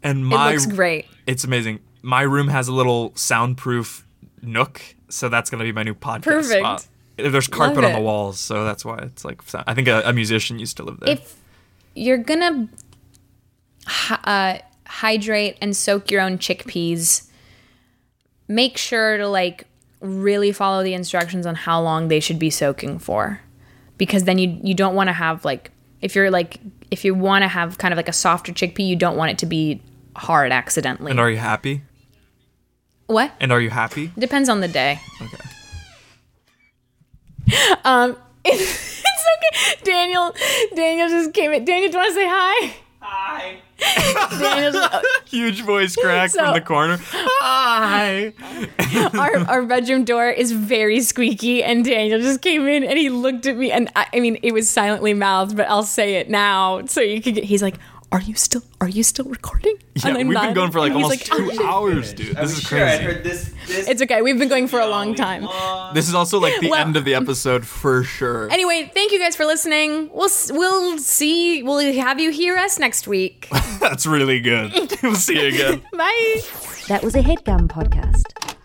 D: and
E: it
D: my
E: looks great.
D: it's amazing. My room has a little soundproof nook, so that's gonna be my new podcast
E: Perfect.
D: spot. There's carpet on the walls, so that's why it's like. I think a, a musician used to live there.
E: If you're gonna uh, hydrate and soak your own chickpeas, make sure to like really follow the instructions on how long they should be soaking for, because then you you don't want to have like if you're like if you want to have kind of like a softer chickpea, you don't want it to be hard accidentally.
D: and are you happy?
E: what?
D: And are you happy?
E: Depends on the day.
D: Okay.
E: Um, it's okay. Daniel, Daniel just came in. Daniel, do you want to say hi? Hi. Daniel, oh.
D: Huge voice crack
E: So-
D: from the corner. Hi.
E: our, our bedroom door is very squeaky, and Daniel just came in and he looked at me, and I, I mean, it was silently mouthed, but I'll say it now so you could get. He's like, "Are you still? Are you still recording?"
D: Yeah,
E: And I'm
D: we've been going for like almost
E: like,
D: two
E: "Oh,
D: hours, dude. This is crazy.
F: this. this
E: It's okay. We've been going for a long time.
D: This is also like the
E: Well-
D: end of the episode for sure.
E: Anyway, thank you guys for listening. We'll we'll see. We'll have you hear us next week.
D: That's really good. we'll see you again.
E: Bye.
A: That was a headgum podcast.